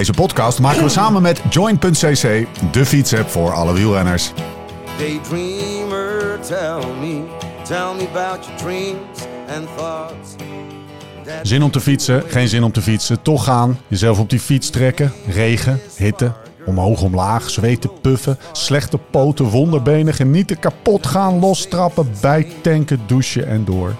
Deze podcast maken we samen met Join.cc, de fietsapp voor alle wielrenners. Daydreamer, tell me, tell me about your dreams and thoughts. That Zin om te fietsen, geen zin om te fietsen, toch gaan. Jezelf op die fiets trekken, regen, hitte, omhoog, omlaag, zweten, puffen, slechte poten, wonderbenen, genieten, kapot gaan, lostrappen, bijtanken, douchen en door.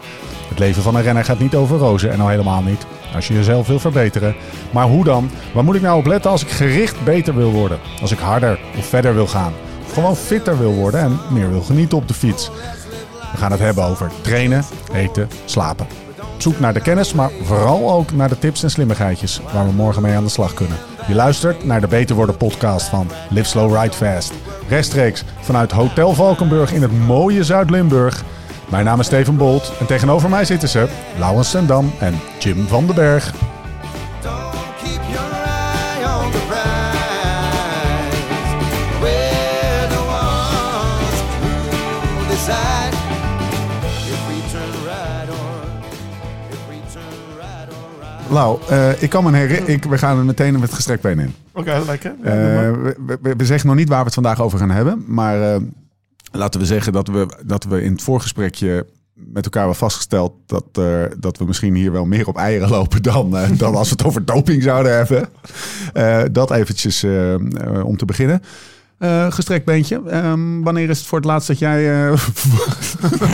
Het leven van een renner gaat niet over rozen en al helemaal niet. Als je jezelf wil verbeteren. Maar hoe dan? Waar moet ik nou op letten als ik gericht beter wil worden? Als ik harder of verder wil gaan? Of gewoon fitter wil worden en meer wil genieten op de fiets? We gaan het hebben over trainen, eten, slapen. Zoek naar de kennis, maar vooral ook naar de tips en slimmigheidjes waar we morgen mee aan de slag kunnen. Je luistert naar de Beter Worden podcast van Live Slow Ride Fast. Rechtstreeks vanuit Hotel Valkenburg in het mooie Zuid-Limburg. Mijn naam is Steven Bolt en tegenover mij zitten ze Laurens Sendam en Jim van den Berg. Lau, eh, ik kan me herinneren, we gaan er meteen met gestrekt been in. Oké, lekker. Ja, Eh, we, we- we zeggen nog niet waar we het vandaag over gaan hebben. Maar eh, laten we zeggen dat we, dat we in het voorgesprekje met elkaar hebben vastgesteld dat, eh, dat we misschien hier wel meer op eieren lopen dan, eh, dan als we het over doping zouden hebben. Eh, dat eventjes om te beginnen. Gestrekt beentje. Ehm, wanneer is het voor het laatst dat jij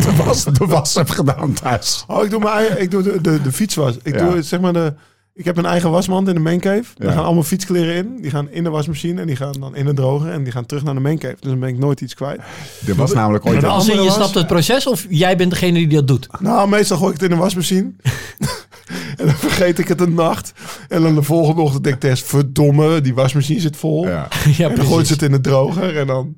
de, was, de was hebt gedaan thuis? Oh, ik doe, mijn ik doe de, de, de fietswas. Ik, Ja. doe, zeg maar de, ik heb een eigen wasmand in de maincave. Daar Ja. gaan allemaal fietskleren in. Die gaan in de wasmachine en die gaan dan in de droger. En die gaan terug naar de maincave. Dus dan ben ik nooit iets kwijt. Er was namelijk ooit... een- Als in, je was- snapt het proces of jij bent degene die dat doet? Nou, meestal gooi ik het in de wasmachine. en dan vergeet ik het een nacht. En dan de volgende ochtend denk ik verdomme, die wasmachine zit vol. Ja. ja, En dan gooit ze het in de droger. En dan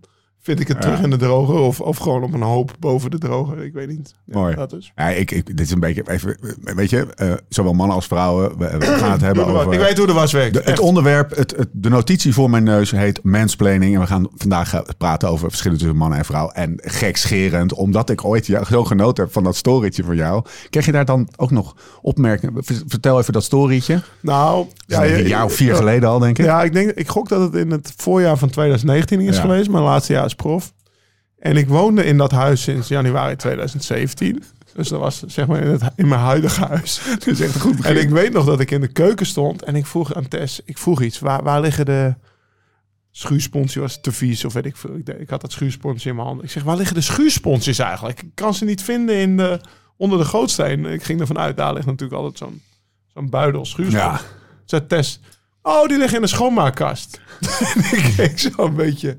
vind ik het terug in de droger. Of, of gewoon op een hoop boven de droger. Ik weet niet. Ja, Mooi. Dat dus. Ja, ik, ik, dit is een beetje, even, weet je, eh, zowel mannen als vrouwen, we, we gaan het hebben over... ik weet hoe de was werkt. De, het onderwerp, het, het- de notitie voor mijn neus heet mansplaining. En we gaan vandaag eh, praten over verschillen tussen man en vrouw. En gekscherend, omdat ik ooit ja, zo genoten heb van dat storytje van jou. Kreeg je daar dan ook nog opmerkingen? Vertel even dat storytje. Nou, Ja, een jaar of vier geleden al, denk ik. Ja, ik denk, ik gok dat het in het voorjaar van 2019 is geweest, mijn laatste jaar prof. En ik woonde in dat huis sinds januari 2017. Dus dat was zeg maar in, het, in mijn huidige huis. Echt goed begin. En ik weet nog dat ik in de keuken stond en ik vroeg aan Tess, ik vroeg iets, waar, waar liggen de schuursponsjes? Was het te vies of weet ik veel. Ik, had dat schuursponsje in mijn hand. Ik zeg, waar liggen de schuursponsjes eigenlijk? Ik kan ze niet vinden in de, onder de gootsteen. Ik ging ervan uit, daar ligt natuurlijk altijd zo'n zo'n buidel schuurspons. Ja. Zei Tess, oh, die liggen in de schoonmaakkast. en ik keek zo een beetje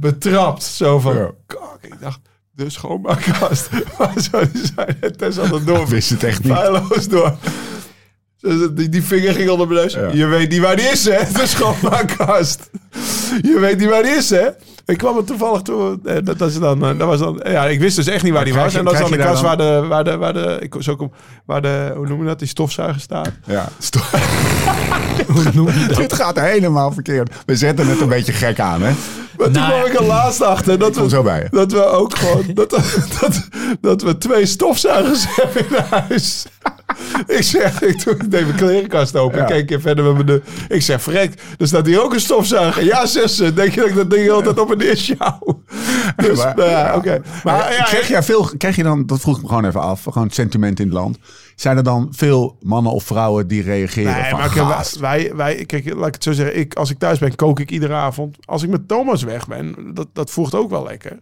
betrapt. Zo van, Ja. kak. Ik dacht, de schoonmaakkast. Waar zou die zijn? En Tess had het door. Ik wist het echt niet. Feilloos door. Die, die vinger ging onder mijn neus. Ja. Je weet niet waar die is, hè? De schoonmaakkast. Je weet niet waar die is, hè? Ik kwam er toevallig toe. eh, Dat, is dan, eh, dat was dan, ja, ik wist dus echt niet waar die was. je- En dat is dan de kast waar de, waar de, waar de, ik, zo kom, waar de, hoe noem je dat, die stofzuiger staat. Ja. Dit gaat helemaal verkeerd. We zetten het een beetje gek aan, hè? Maar toen Nou, kwam ik er laatst achter dat we, zo bij dat we ook gewoon, dat, dat, dat we twee stofzuigers hebben in huis. Ik zeg, ik deed mijn klerenkast open. Ja. Ik keek even verder met mijn... de- Ik zeg, verrek, er staat hier ook een stofzuiger. Ja, zussen, denk je dat ik dat ding altijd op en neer sjouw? Dus, nou ja, oké. Maar ja, krijg, jij veel, krijg je dan, dat vroeg ik me gewoon even af, gewoon het sentiment in het land. Zijn er dan veel mannen of vrouwen die reageren Nee, van maar kijk, wij, wij, kijk, laat ik het zo zeggen. Ik, als ik thuis ben, kook ik iedere avond. Als ik met Thomas weg ben, dat, dat voegt ook wel lekker.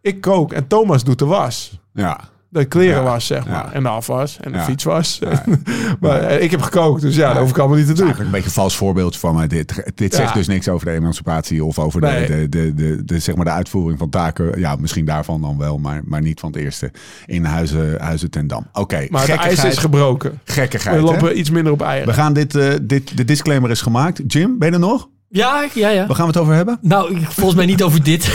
Ik kook en Thomas doet de was. Ja. De kleren was, zeg maar. En de afwas. En de Ja. fietswas. maar eh, ik heb gekookt, dus ja, dat hoef ik allemaal niet te doen. Eigenlijk een beetje een vals voorbeeld van mij. Dit, dit zegt dus niks over de emancipatie of over de, de, de, de, zeg maar de uitvoering van taken. Ja, misschien daarvan dan wel, maar, maar niet van het eerste in Huizen, Huizen ten Dam. Oké, Maar het ijs is gebroken. gekkigheid, We lopen iets minder op We eieren. gaan dit, eh, dit, de disclaimer is gemaakt. Jim, ben je er nog? Ja, ja, ja. Waar gaan we het over hebben? Nou, ik- volgens mij niet over dit.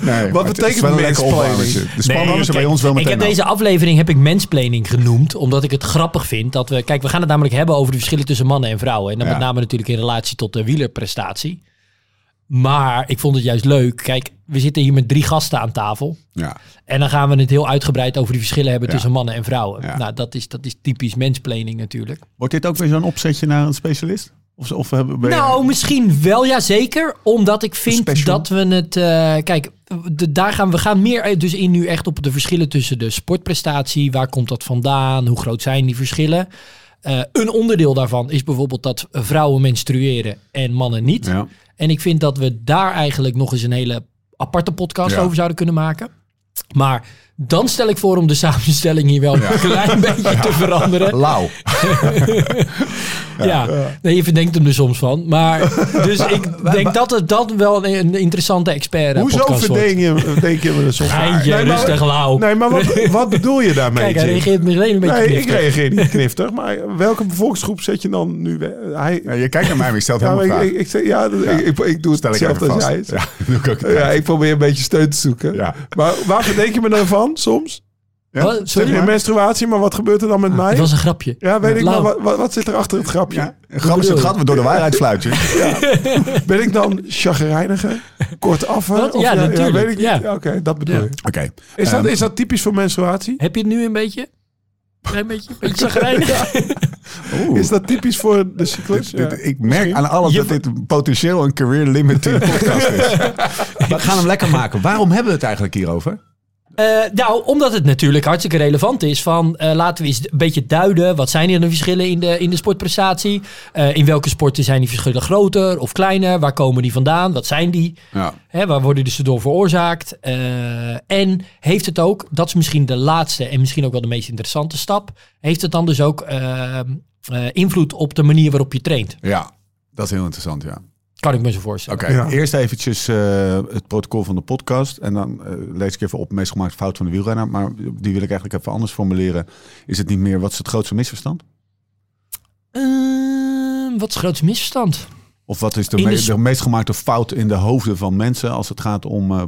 Nee, Wat betekent is wel een lekker mansplaining? De spanning Nee, is er bij ons wel Ik meteen heb af. deze aflevering heb ik mansplaining genoemd, omdat ik het grappig vind dat we... Kijk, we gaan het namelijk hebben over de verschillen tussen mannen en vrouwen. En dan Ja. met name natuurlijk in relatie tot de wielerprestatie. Maar ik vond het juist leuk. Kijk, we zitten hier met drie gasten aan tafel. Ja. En dan gaan we het heel uitgebreid over die verschillen hebben Ja. tussen mannen en vrouwen. Ja. Nou, dat is, dat is typisch mansplaining natuurlijk. Wordt dit ook weer zo'n opzetje naar een specialist? Of, of hebben ben je- Nou, misschien wel, ja zeker. Omdat ik vind dat we het... eh, kijk, de, daar gaan we gaan meer eh, dus in nu echt op de verschillen tussen de sportprestatie. Waar komt dat vandaan? Hoe groot zijn die verschillen? Eh, een onderdeel daarvan is bijvoorbeeld dat vrouwen menstrueren en mannen niet. Ja. En ik vind dat we daar eigenlijk nog eens een hele aparte podcast Ja. over zouden kunnen maken. Maar dan stel ik voor om de samenstelling hier wel een klein beetje te veranderen. Lauw. Ja, Nee, je verdenkt hem er soms van. Maar dus ik denk dat het dat wel een, interessante expert Hoezo verdenk je, verdenk je me er soms Geintje, Nee, maar- rustig lauw. Nee, maar wat, wat bedoel je daarmee? Kijk, hij reageert meteen een beetje Nee, ik reageer niet kniftig. Maar welke bevolkingsgroep zet je dan nu? Hij, Ja, je kijkt naar mij, maar je stelt ja, helemaal maar ik, ik, ik, zeg- ja, Ik, ik, ik doe het Stel ik even als vast. jij. Ja, doe ik ook. Ja, ik probeer een beetje steun te zoeken. Ja. Maar waar verdenk je me dan van soms? Wat? Zeg Sorry? je menstruatie, maar wat gebeurt er dan met mij? Het was een grapje. Ja, weet ik, maar wat, wat, wat zit er achter het grapje? Ja, een grap is het gat, we door de waarheid fluitje. Ben ik dan chagrijniger? Kortaffer? Wat? Of Ja, natuurlijk, weet ik niet. ja. Ja, Oké, dat bedoel Ja. je. Oké. Is dat, Ehm, is dat typisch voor menstruatie? Heb je het nu een beetje? Een beetje, een beetje zagrijnig? oeh. Is dat typisch voor de cyclus? Dit- Ja. ik merk aan alles Je- dat dit potentieel een career limiting podcast is. We gaan hem lekker maken. Waarom hebben we het eigenlijk hierover? Eh, nou, omdat het natuurlijk hartstikke relevant is van eh, laten we eens een beetje duiden. Wat zijn er de verschillen in de, in de sportprestatie? Eh, in welke sporten zijn die verschillen groter of kleiner? Waar komen die vandaan? Wat zijn die? Ja. Hè, waar worden die ze door veroorzaakt? En heeft het ook, dat is misschien de laatste en misschien ook wel de meest interessante stap. Heeft het dan dus ook eh, eh, invloed op de manier waarop je traint? ja, dat is heel interessant, ja. Kan ik me zo voorstellen. Oké, Ja. eerst eventjes eh, het protocol van de podcast. En dan eh, lees ik even op meest gemaakte fout van de wielrenner. Maar die wil ik eigenlijk even anders formuleren. Is het niet meer, wat is het grootste misverstand? Ehm, wat is het grootste misverstand? Of wat is de, In me- de s- de meest gemaakte fout in de hoofden van mensen als het gaat om eh,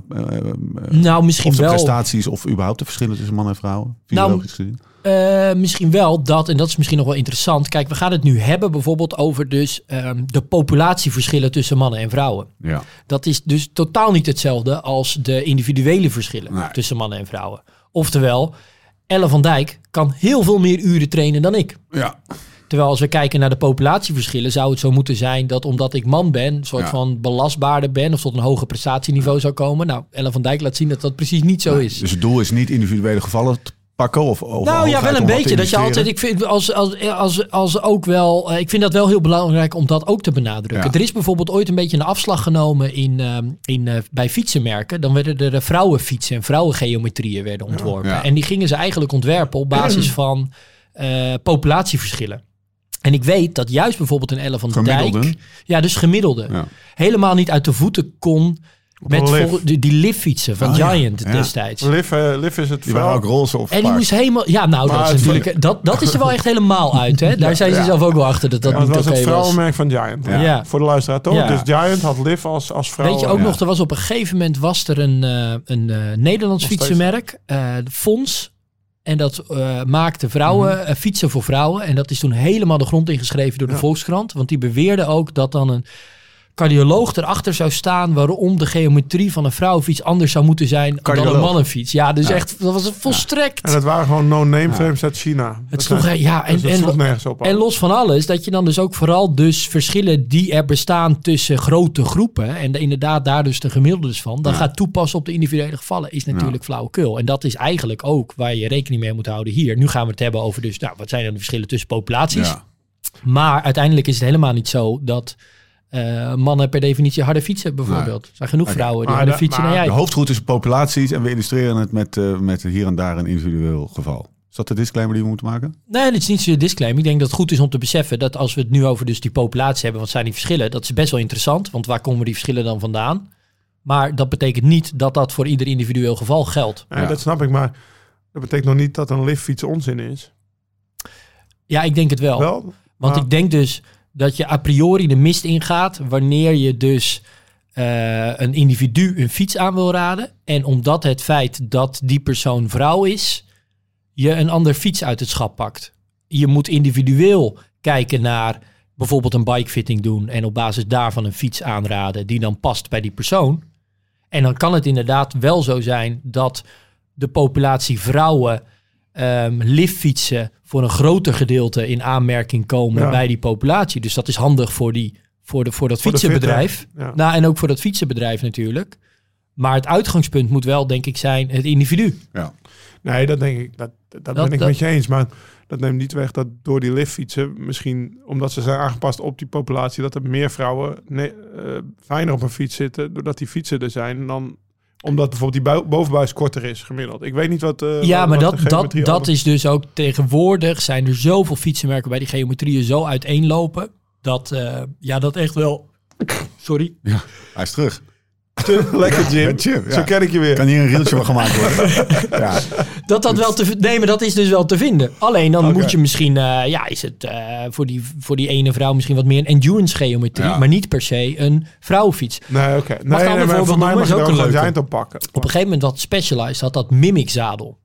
Nou, misschien of de wel. prestaties of überhaupt de verschillen tussen mannen en vrouwen? Fysiologisch gezien. Eh, misschien wel dat, en dat is misschien nog wel interessant. Kijk, we gaan het nu hebben bijvoorbeeld over dus ehm, de populatieverschillen tussen mannen en vrouwen. Ja. Dat is dus totaal niet hetzelfde als de individuele verschillen Nee. tussen mannen en vrouwen. Oftewel, Elle van Dijk kan heel veel meer uren trainen dan ik. ja. Terwijl als we kijken naar de populatieverschillen, zou het zo moeten zijn dat omdat ik man ben, een soort Ja. van belastbaarder ben of tot een hoger prestatieniveau zou komen. Nou, Elle van Dijk laat zien dat dat precies niet zo is. Dus het doel is niet individuele gevallen te pakken? Of, Nou ja, wel een beetje. Dat je altijd, ik vind als, als, als, als ook wel, eh, ik vind dat wel heel belangrijk om dat ook te benadrukken. Ja. Er is bijvoorbeeld ooit een beetje een afslag genomen in, ehm, in, eh, bij fietsenmerken. Dan werden er eh, vrouwenfietsen en vrouwengeometrieën werden ontworpen. Ja. En die gingen ze eigenlijk ontwerpen op basis van populatieverschillen. En ik weet dat juist bijvoorbeeld een Elle van Gemiddelden? Dijk, ja, dus gemiddelde, helemaal niet uit de voeten kon met vol- die, die liftfietsen van Oh Giant ja. destijds. Liv, eh, Liv is het Die waren vrouw. ook roze of En die moest helemaal... Ja, nou, Maar dat is het- natuurlijk... Dat, dat is er wel echt helemaal uit, hè? Daar zijn ze ja. zelf ook wel achter dat dat Ja, het niet was oké het was. vrouwenmerk van Giant. Ja. Ja. Voor de luisteraar toch? Ja. Dus Giant had Liv als, als vrouw. Weet je ook nog, er was op een gegeven moment was er een, eh, een eh, Nederlands fietsenmerk, eh Fons. En dat eh, maakte vrouwen, eh, fietsen voor vrouwen. En dat is toen helemaal de grond ingeschreven door de Mhm. Ja. Volkskrant. Want die beweerde ook dat dan een cardioloog erachter zou staan... waarom de geometrie van een vrouwenfiets anders zou moeten zijn dan een mannenfiets. Ja, dus Ja. echt, dat was volstrekt... En het waren gewoon no-name frames uit China. Het Dat sloeg, zijn- ja, en, dus het en, sloeg nergens op. En los van alles, dat je dan dus ook vooral dus verschillen die er bestaan tussen grote groepen en de- inderdaad daar dus de gemiddeldes van, dan Ja. gaat toepassen op de individuele gevallen is natuurlijk flauwekul. En dat is eigenlijk ook waar je rekening mee moet houden hier. Nu gaan we het hebben over dus, nou, wat zijn dan de verschillen tussen populaties? Ja. Maar uiteindelijk is het helemaal niet zo dat eh, mannen per definitie harder fietsen bijvoorbeeld. Er zijn genoeg vrouwen die Maar harder de- fietsen dan maar jij. De hoofdroute is populaties en we illustreren het met, eh, met hier en daar een individueel geval. Is dat de disclaimer die we moeten maken? Nee, dit is niet zo'n disclaimer. Ik denk dat het goed is om te beseffen dat als we het nu over dus die populatie hebben, wat zijn die verschillen? Dat is best wel interessant, want waar komen die verschillen dan vandaan? Maar dat betekent niet dat dat voor ieder individueel geval geldt. Ja, Ja. Dat snap ik, maar dat betekent nog niet dat een liftfiets onzin is. Ja, ik denk het wel. Wel? want maar- ik denk dus dat je a priori de mist ingaat wanneer je dus eh, een individu een fiets aan wil raden. En omdat het feit dat die persoon vrouw is, je een ander fiets uit het schap pakt. Je moet individueel kijken naar bijvoorbeeld een bikefitting doen en op basis daarvan een fiets aanraden die dan past bij die persoon. En dan kan het inderdaad wel zo zijn dat de populatie vrouwen ehm liftfietsen voor een groter gedeelte in aanmerking komen Ja. bij die populatie. Dus dat is handig voor, die, voor, de, voor dat Voor fietsenbedrijf. ja. Nou, en ook voor dat fietsenbedrijf natuurlijk. Maar het uitgangspunt moet wel, denk ik, zijn het individu. Ja. Nee, dat denk ik. Dat, dat, Dat- ben ik dat- met je eens. Maar dat neemt niet weg dat door die liftfietsen, misschien omdat ze zijn aangepast op die populatie, dat er meer vrouwen nee, eh, fijner op een fiets zitten, doordat die fietsen er zijn, dan omdat bijvoorbeeld die bui- bovenbuis korter is gemiddeld. Ik weet niet wat. eh, Ja, wat- maar wat dat, de dat, dat is dus ook tegenwoordig zijn er zoveel fietsenmerken bij die geometrieën zo uiteenlopen. Dat, eh, ja, dat echt wel. Sorry. Hij is terug. lekker Jim. Jim, ja. Zo ken ik je weer. Kan hier een rieltje van gemaakt worden? ja. Dat dat wel te nee, maar dat is dus wel te vinden. Alleen dan moet je misschien, eh, ja, is het eh, voor, die, voor die ene vrouw misschien wat meer een endurance geometrie, Ja. maar niet per se een vrouwenfiets. Nee, oké. ik Nee, maar voor mij mag Is je ook een leuke. op pakken. Op een gegeven moment had Specialized had dat Mimic zadel.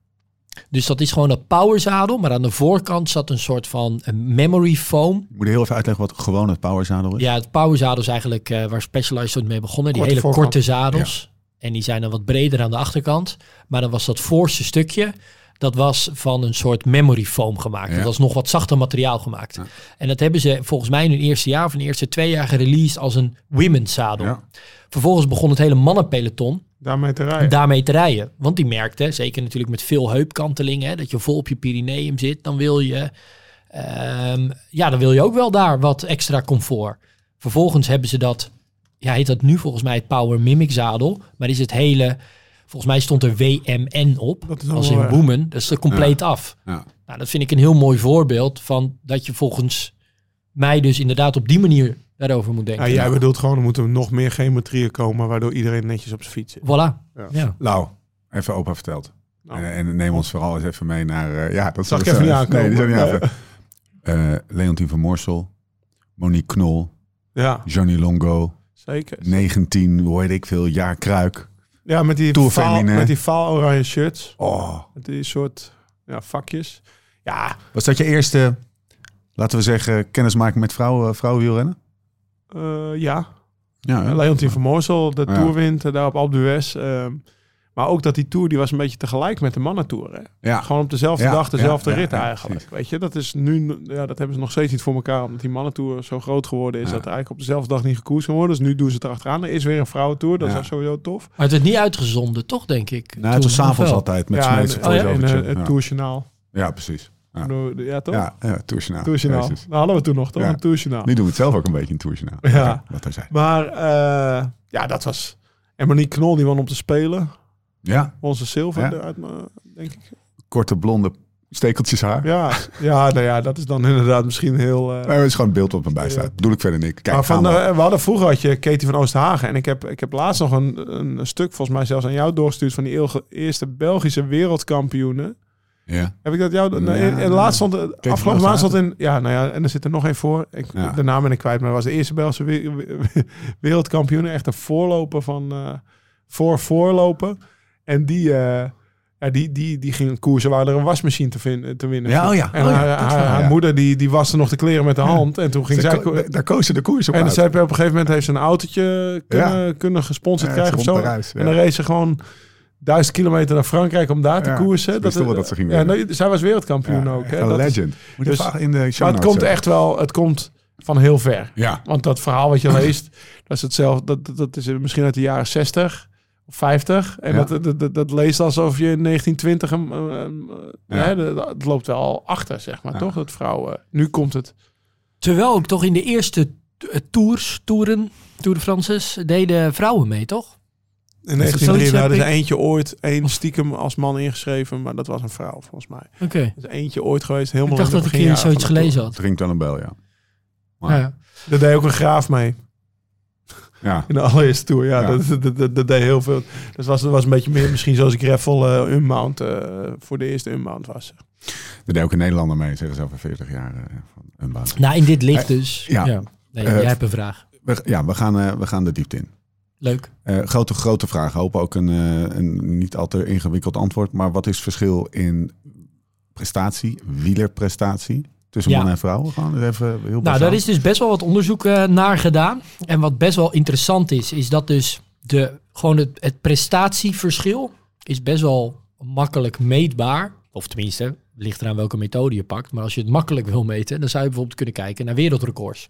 Dus dat is gewoon dat power zadel, maar aan de voorkant zat een soort van een memory foam. Ik moet heel even uitleggen wat gewoon het powerzadel is. Ja, het power zadel is eigenlijk eh, waar Specialized ooit mee begonnen. Die Korte hele voorkant. korte zadels. En die zijn dan wat breder aan de achterkant. Maar dan was dat voorste stukje, dat was van een soort memory foam gemaakt. Ja. Dat was nog wat zachter materiaal gemaakt. En dat hebben ze volgens mij in hun eerste jaar of in de eerste twee jaar gereleased als een women's zadel. Ja. Vervolgens begon het hele mannenpeloton Daarmee te rijden. daarmee te rijden. Want die merkte, zeker natuurlijk met veel heupkantelingen, hè, dat je vol op je Pyreneeum zit, dan wil je, ehm, ja, dan wil je ook wel daar wat extra comfort. Vervolgens hebben ze dat, ja, heet dat nu volgens mij het Power Mimic zadel, maar is het hele, volgens mij stond er WMN op, Dat is als in weg. Woman, dat is er compleet af. Ja. Nou, dat vind ik een heel mooi voorbeeld van dat je volgens mij dus inderdaad op die manier daarover moet denken. Ja, jij bedoelt gewoon, er moeten nog meer geometrieën komen, waardoor iedereen netjes op zijn fiets zit. Voilà. Ja. Ja. Nou, even opa verteld. Nou. En, en neem ons vooral eens even mee naar... eh, ja, dat Zag ik even niet Nee, aankomen. die zag niet Nee. aankomen. Eh, Leontien van Moorsel, Monique Knol, Ja, Johnny Longo, zeker. 19, hoe weet ik veel, jaar Kruik. Ja, met die, Féminin. met die vaal oranje shirts. Oh, Met die soort ja, vakjes. Ja, was dat je eerste, laten we zeggen, kennismaking met vrouwen, vrouwenwielrennen? Eh, ja. Ja? Leontien van Moorsel, de Ja. Tour wint eh, daar op Alpe d'Huez. ehm, maar ook dat die Tour, die was een beetje tegelijk met de mannentour. Hè? ja. Gewoon op dezelfde Ja, dag, dezelfde ja, rit ja, eigenlijk. Weet je, dat is nu, ja, dat hebben ze nog steeds niet voor elkaar. Omdat die mannentour zo groot geworden is, Ja. dat er eigenlijk op dezelfde dag niet gekoerst kan worden. Dus nu doen ze het erachteraan. Er is weer een vrouwentour, dat Ja. is sowieso tof. Maar het werd niet uitgezonden, toch, denk ik? Nou, het was s'avonds altijd met ja, en, oh het. Tourjournaal. ja, precies. Ja, Ja, toch? ja, ja Tourjournaal. Tourjournaal. Jezus. Dat hadden we toen nog, toch? Ja. Een Tourjournaal. Nu doen we het zelf ook een beetje in Tourjournaal. Ja. Wat hij zei. Maar eh, ja, dat was... En Monique Knol, die won om te spelen. Ja, Onze zilver, maar, denk ik. korte blonde stekeltjes haar. Ja, ja, nou ja, dat is dan inderdaad misschien heel... Nee, het is gewoon het beeld wat me bij staat. Bedoel ik verder niet. Kijk, maar van, we. eh, we hadden vroeger had je Katie van Oosterhagen. En ik heb, ik heb laatst nog een, een stuk, volgens mij zelfs aan jou doorgestuurd... van die eerste Belgische wereldkampioenen. Ja. Heb ik dat jou... Ja, en nee. laatst stond... Afgelopen maand stond in... Ja, nou ja, en er zit er nog één voor. Ik, Ja. De naam ben ik kwijt, maar was de eerste Belgische we- we- wereldkampioen. Echt een voorloper van... eh, voor voorlopen. En die... eh, ja, die, die, die ging koersen waar er een wasmachine te, vin- te winnen. Ja, oh ja. En Oh ja, haar, dat haar, wel, haar ja. moeder die, die waste nog de kleren met de hand. En toen ging Ze zij... ko- daar- koos ze de koers op En hebben op een gegeven moment heeft ze een autootje kunnen, kunnen gesponsord krijgen of zo. En dan race ze gewoon duizend kilometer naar Frankrijk om daar te Ja, koersen. wisten wel dat ze ging ja, nee, zij was wereldkampioen ook. Hè? Een Dat is- legend. Moet dus- in de maar het komt echt wel, het komt van heel ver. Ja. Want dat verhaal wat je leest, dat is hetzelfde. Dat, dat, dat is misschien uit de jaren 60 of 50. En Ja. dat, dat, dat, dat leest alsof je in 1920 hem, eh, eh, Ja. dat, dat loopt wel achter, zeg maar, Ja. toch? Dat vrouwen. Nu komt het. Terwijl ook toch in de eerste eh, tours, toeren, Tour de Frances, deden vrouwen mee, toch? In Zoiets 1903 heb hadden ze ik- eentje ooit, één stiekem als man ingeschreven, maar dat was een vrouw volgens mij. Oké. Er is eentje ooit geweest, helemaal Ik dacht dat ik hier zoiets gelezen had. Ringt wel een bel, ja. Maar- Ja. Daar deed ook een graaf mee. Ja. In de allereerste tour, ja. Ja. Dat, dat, dat, dat deed heel veel. Dus was, dat was een beetje meer misschien zoals Greffel eh Unmount eh, voor de eerste Unmount was. Er deed ook een Nederlander mee, zeggen ze over 40 jaar. eh, van een baan. Nou, in dit licht dus. ja. Ja. Nee, jij hebt een vraag. We, ja, we gaan, eh, we gaan de diepte in. Leuk. Eh, grote, grote vraag. Hoop ook een, eh, een niet al te ingewikkeld antwoord. Maar wat is het verschil in prestatie, wielerprestatie, tussen Ja. mannen en vrouwen? Gewoon even heel Nou, daar is dus best wel wat onderzoek eh, naar gedaan. En wat best wel interessant is, is dat dus de, gewoon het, het prestatieverschil is best wel makkelijk meetbaar. Of tenminste, ligt eraan welke methode je pakt. Maar als je het makkelijk wil meten, dan zou je bijvoorbeeld kunnen kijken naar wereldrecords.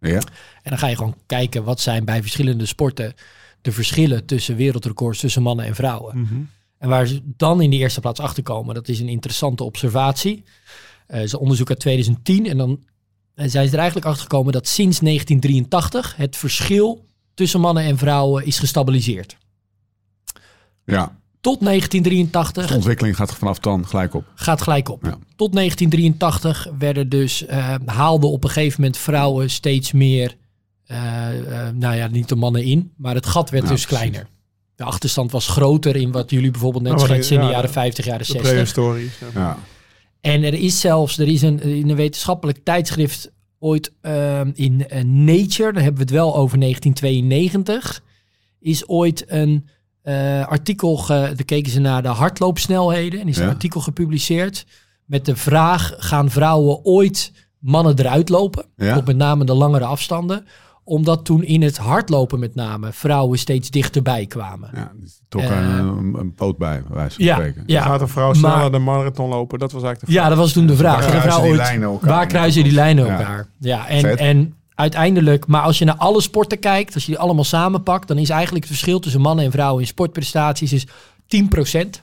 Ja. En dan ga je gewoon kijken wat zijn bij verschillende sporten de verschillen tussen wereldrecords tussen mannen en vrouwen. Mhm. En waar ze dan in de eerste plaats achter komen, dat is een interessante observatie. Eh is een onderzoek uit 2010 en dan eh, zijn ze er eigenlijk achter gekomen dat sinds 1983 het verschil tussen mannen en vrouwen is gestabiliseerd. ja. Tot 1983 De ontwikkeling gaat vanaf dan gelijk op. gaat gelijk op. Ja. Tot 1983 werden dus, eh, haalden op een gegeven moment vrouwen steeds meer, eh, eh, nou ja, niet de mannen in, maar het gat werd Ja, dus precies. kleiner. De achterstand was groter in wat jullie bijvoorbeeld net Nou, schetsen in de ja, jaren de- 50, jaren De 60. prehistorie. Ja. Ja. En er is zelfs, er is een, in een wetenschappelijk tijdschrift ooit ehm, in Nature, dan hebben we het wel over 1992, is ooit een eh, artikel, ge, daar keken ze naar de hardloopsnelheden en is Ja. een artikel gepubliceerd met de vraag, gaan vrouwen ooit mannen eruit lopen? Ja. Op met name de langere afstanden. Omdat toen in het hardlopen met name vrouwen steeds dichterbij kwamen. Ja, dus er Eh, een, een poot bij, wijze van Ja, spreken. ja. Gaat een vrouw Maar- sneller de marathon lopen? Dat was eigenlijk de vraag. Ja, dat was toen de vraag. Waar kruisen vrouw die ooit- lijnen elkaar? Waar kruisen die lijnen Ja. elkaar? Ja, en, en uiteindelijk, maar als je naar alle sporten kijkt, als je die allemaal samenpakt, dan is eigenlijk het verschil tussen mannen en vrouwen in sportprestaties is 10%.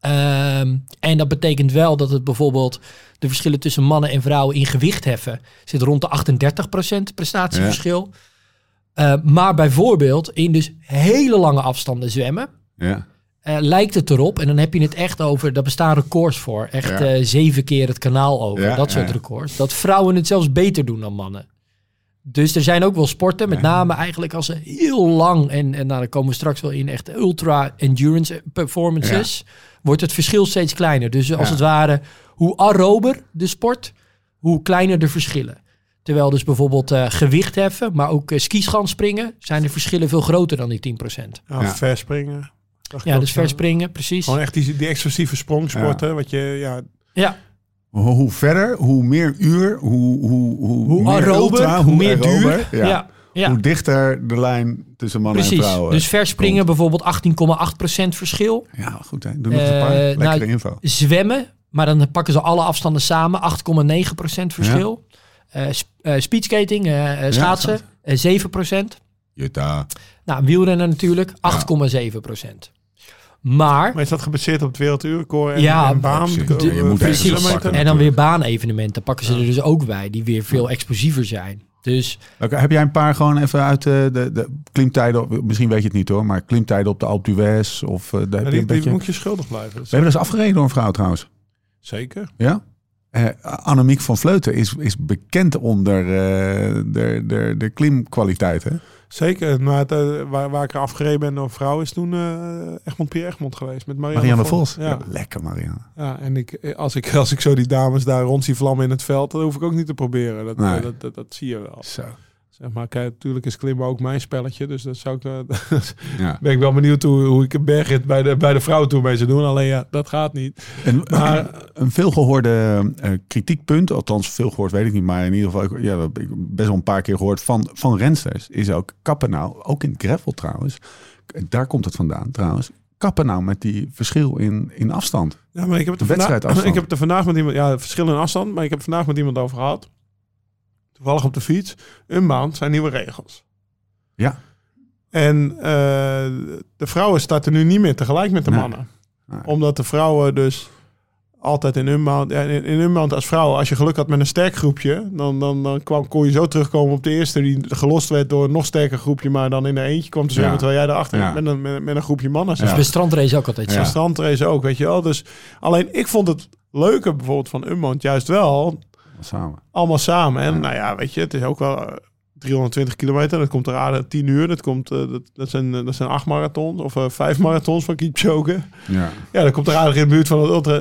Ehm, en dat betekent wel dat het bijvoorbeeld de verschillen tussen mannen en vrouwen in gewicht heffen zit rond de 38% prestatieverschil. Eh, maar bijvoorbeeld in dus hele lange afstanden zwemmen, Ja. Eh, lijkt het erop. En dan heb je het echt over, daar bestaan records voor. Echt Ja. eh, zeven keer het kanaal over. Ja, dat soort ja. records. Dat vrouwen het zelfs beter doen dan mannen. Dus er zijn ook wel sporten, met Ja. name eigenlijk als ze heel lang, en, en nou, daar komen we straks wel in, echt ultra endurance performances, wordt het verschil steeds kleiner. Dus als Ja. het ware, hoe aerober de sport, hoe kleiner de verschillen. Terwijl dus bijvoorbeeld eh, gewicht heffen, maar ook uh, skischanspringen, zijn de verschillen veel groter dan die 10%. Ja, Ja. verspringen. Ja, dus verspringen, precies. Gewoon echt die, die explosieve sprongsporten. Wat je, ja, Ja, Hoe, hoe verder, hoe meer uur, hoe, hoe, hoe, hoe meer aerober, ultra, hoe meer aerober. duur. Ja. Ja, ja, Hoe dichter de lijn tussen mannen en precies. vrouwen. Dus verspringen bijvoorbeeld 18,8% verschil. Ja, goed hè. Doe nog een paar Eh, lekkere nou, info. Zwemmen, maar dan pakken ze alle afstanden samen, 8,9% verschil. Eh, sp- eh, speedskating, schaatsen, eh, 7%. Jutta. Nou, wielrennen natuurlijk, 8,7%. Maar, maar is dat gebaseerd op het werelduurrecord en, Ja, en baan? je moet precies. en dan weer baanevenementen pakken ze er dus ook bij, die weer veel explosiever zijn. Dus Oké, heb jij een paar gewoon even uit eh, de, de klimtijden, op- misschien weet je het niet hoor, maar klimtijden op de Alpe d'Huez of uh, Ja, je die, een die beetje... moet je schuldig blijven. We hebben dus afgereden door een vrouw trouwens. Zeker. Ja? Eh Annemiek van Vleuten is, is bekend onder eh, de, de, de klimkwaliteit. Zeker. Maar het, eh, waar, waar ik er afgereden ben door een vrouw is toen eh Egmond Pierre Egmond geweest. Met Marianne, Marianne Vos. Ja. Ja, lekker Marianne. Ja, en ik, eh, als, ik, als ik zo die dames daar rond zie vlammen in het veld, dan hoef ik ook niet te proberen. Dat, Nee. dat, dat, dat zie je wel. Zo. Zeg maar, kijk, natuurlijk is klimmen ook mijn spelletje, dus dat zou ik, eh, Ja. ben ik wel benieuwd hoe, hoe ik een bergrit bij de, bij de vrouwen toe mee zou doen. Alleen ja, dat gaat niet. En, Maar- een veelgehoorde eh, kritiekpunt, althans veel gehoord weet ik niet, maar in ieder geval, ik- ja, dat heb ik best wel een paar keer gehoord van, van rensters, is ook kappen nou, ook in het gravel trouwens, daar komt het vandaan trouwens, kappen nou met die verschil in, in afstand. Ja, maar ik heb het De er vandaag, ik heb het er vandaag met iemand, ja, verschil in afstand, maar ik heb het vandaag met iemand over gehad. Toevallig op de fiets. Een maand zijn nieuwe regels. Ja. En eh, de vrouwen starten nu niet meer tegelijk met de Nee. mannen. Nee. Omdat de vrouwen dus altijd in hun maand, ja, in, in hun maand als vrouw, als je geluk had met een sterk groepje, dan, dan, dan kwam, kon je zo terugkomen op de eerste die gelost werd door een nog sterker groepje, maar dan in een eentje kwam te zwemmen Ja. terwijl jij daarachter Ja. met, een, met, met een groepje mannen zat. Ja. bij strandrace ook altijd zo. Strandrace ook, weet je wel. Dus alleen ik vond het leuke bijvoorbeeld van Unmount juist wel Samen. allemaal samen. En nou ja, weet je, het is ook wel eh, 320 kilometer. Dat komt er aan 10 uur. Dat, komt, eh, dat, dat, zijn, eh, dat zijn acht marathons of eh, vijf marathons van Kipchoge. Ja. Ja, dat komt er aardig in de buurt van het ultra.